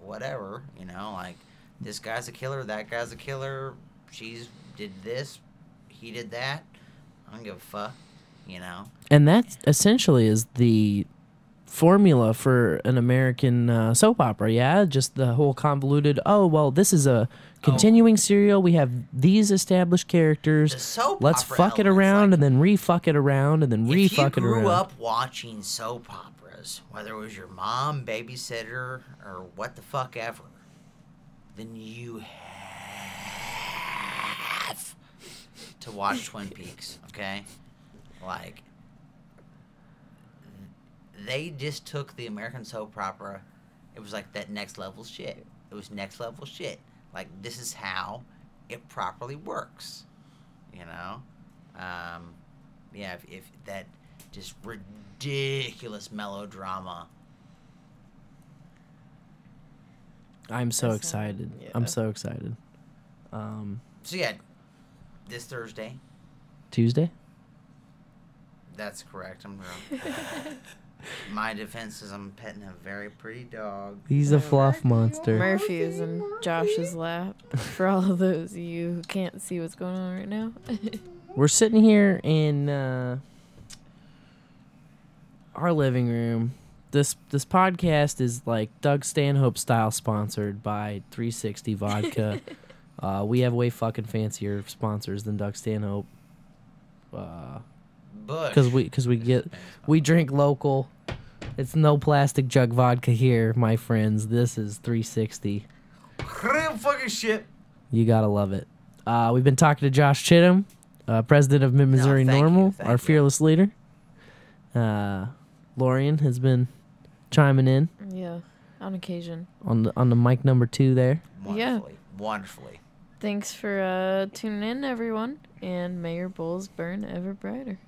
Whatever, you know, like this guy's a killer, that guy's a killer, she's did this, he did that. I don't give a fuck, you know. And that essentially is the formula for an American uh, soap opera. Yeah, just the whole convoluted. Oh well, this is a continuing serial. We have these established characters. The soap Let's opera fuck it around like- and then re-fuck it around and then if you re-fuck it grew around. up watching soap operas, whether it was your mom, babysitter, or what the fuck ever, then you have to watch Twin Peaks, okay? Like, they just took the American soap opera. It was like that next level shit. It was next level shit. Like, this is how it properly works. You know, um, yeah. If, if that just ridiculous melodrama. I'm so That's not- excited. yeah. I'm so excited. Um, So yeah, this Thursday. Tuesday. That's correct. I'm wrong. My defense is I'm petting a very pretty dog. He's a fluff monster. Murphy is in Josh's lap. For all of those of you who can't see what's going on right now. We're sitting here in uh, our living room. This this podcast is like Doug Stanhope style sponsored by 360 Vodka. uh, we have way fucking fancier sponsors than Doug Stanhope. Uh, Busch. because we because we get we drink local. It's no plastic jug vodka here, my friends. This is 360. Real fucking shit. You gotta love it. Uh, we've been talking to Josh Chittum, uh, president of Mid Missouri thank you, NORML, thank our you. fearless leader. Uh, Lorian has been chiming in yeah, on occasion. on the on the mic number two there. Yeah. Wonderfully. Wonderfully. Thanks for uh, tuning in, everyone. And may your bowls burn ever brighter.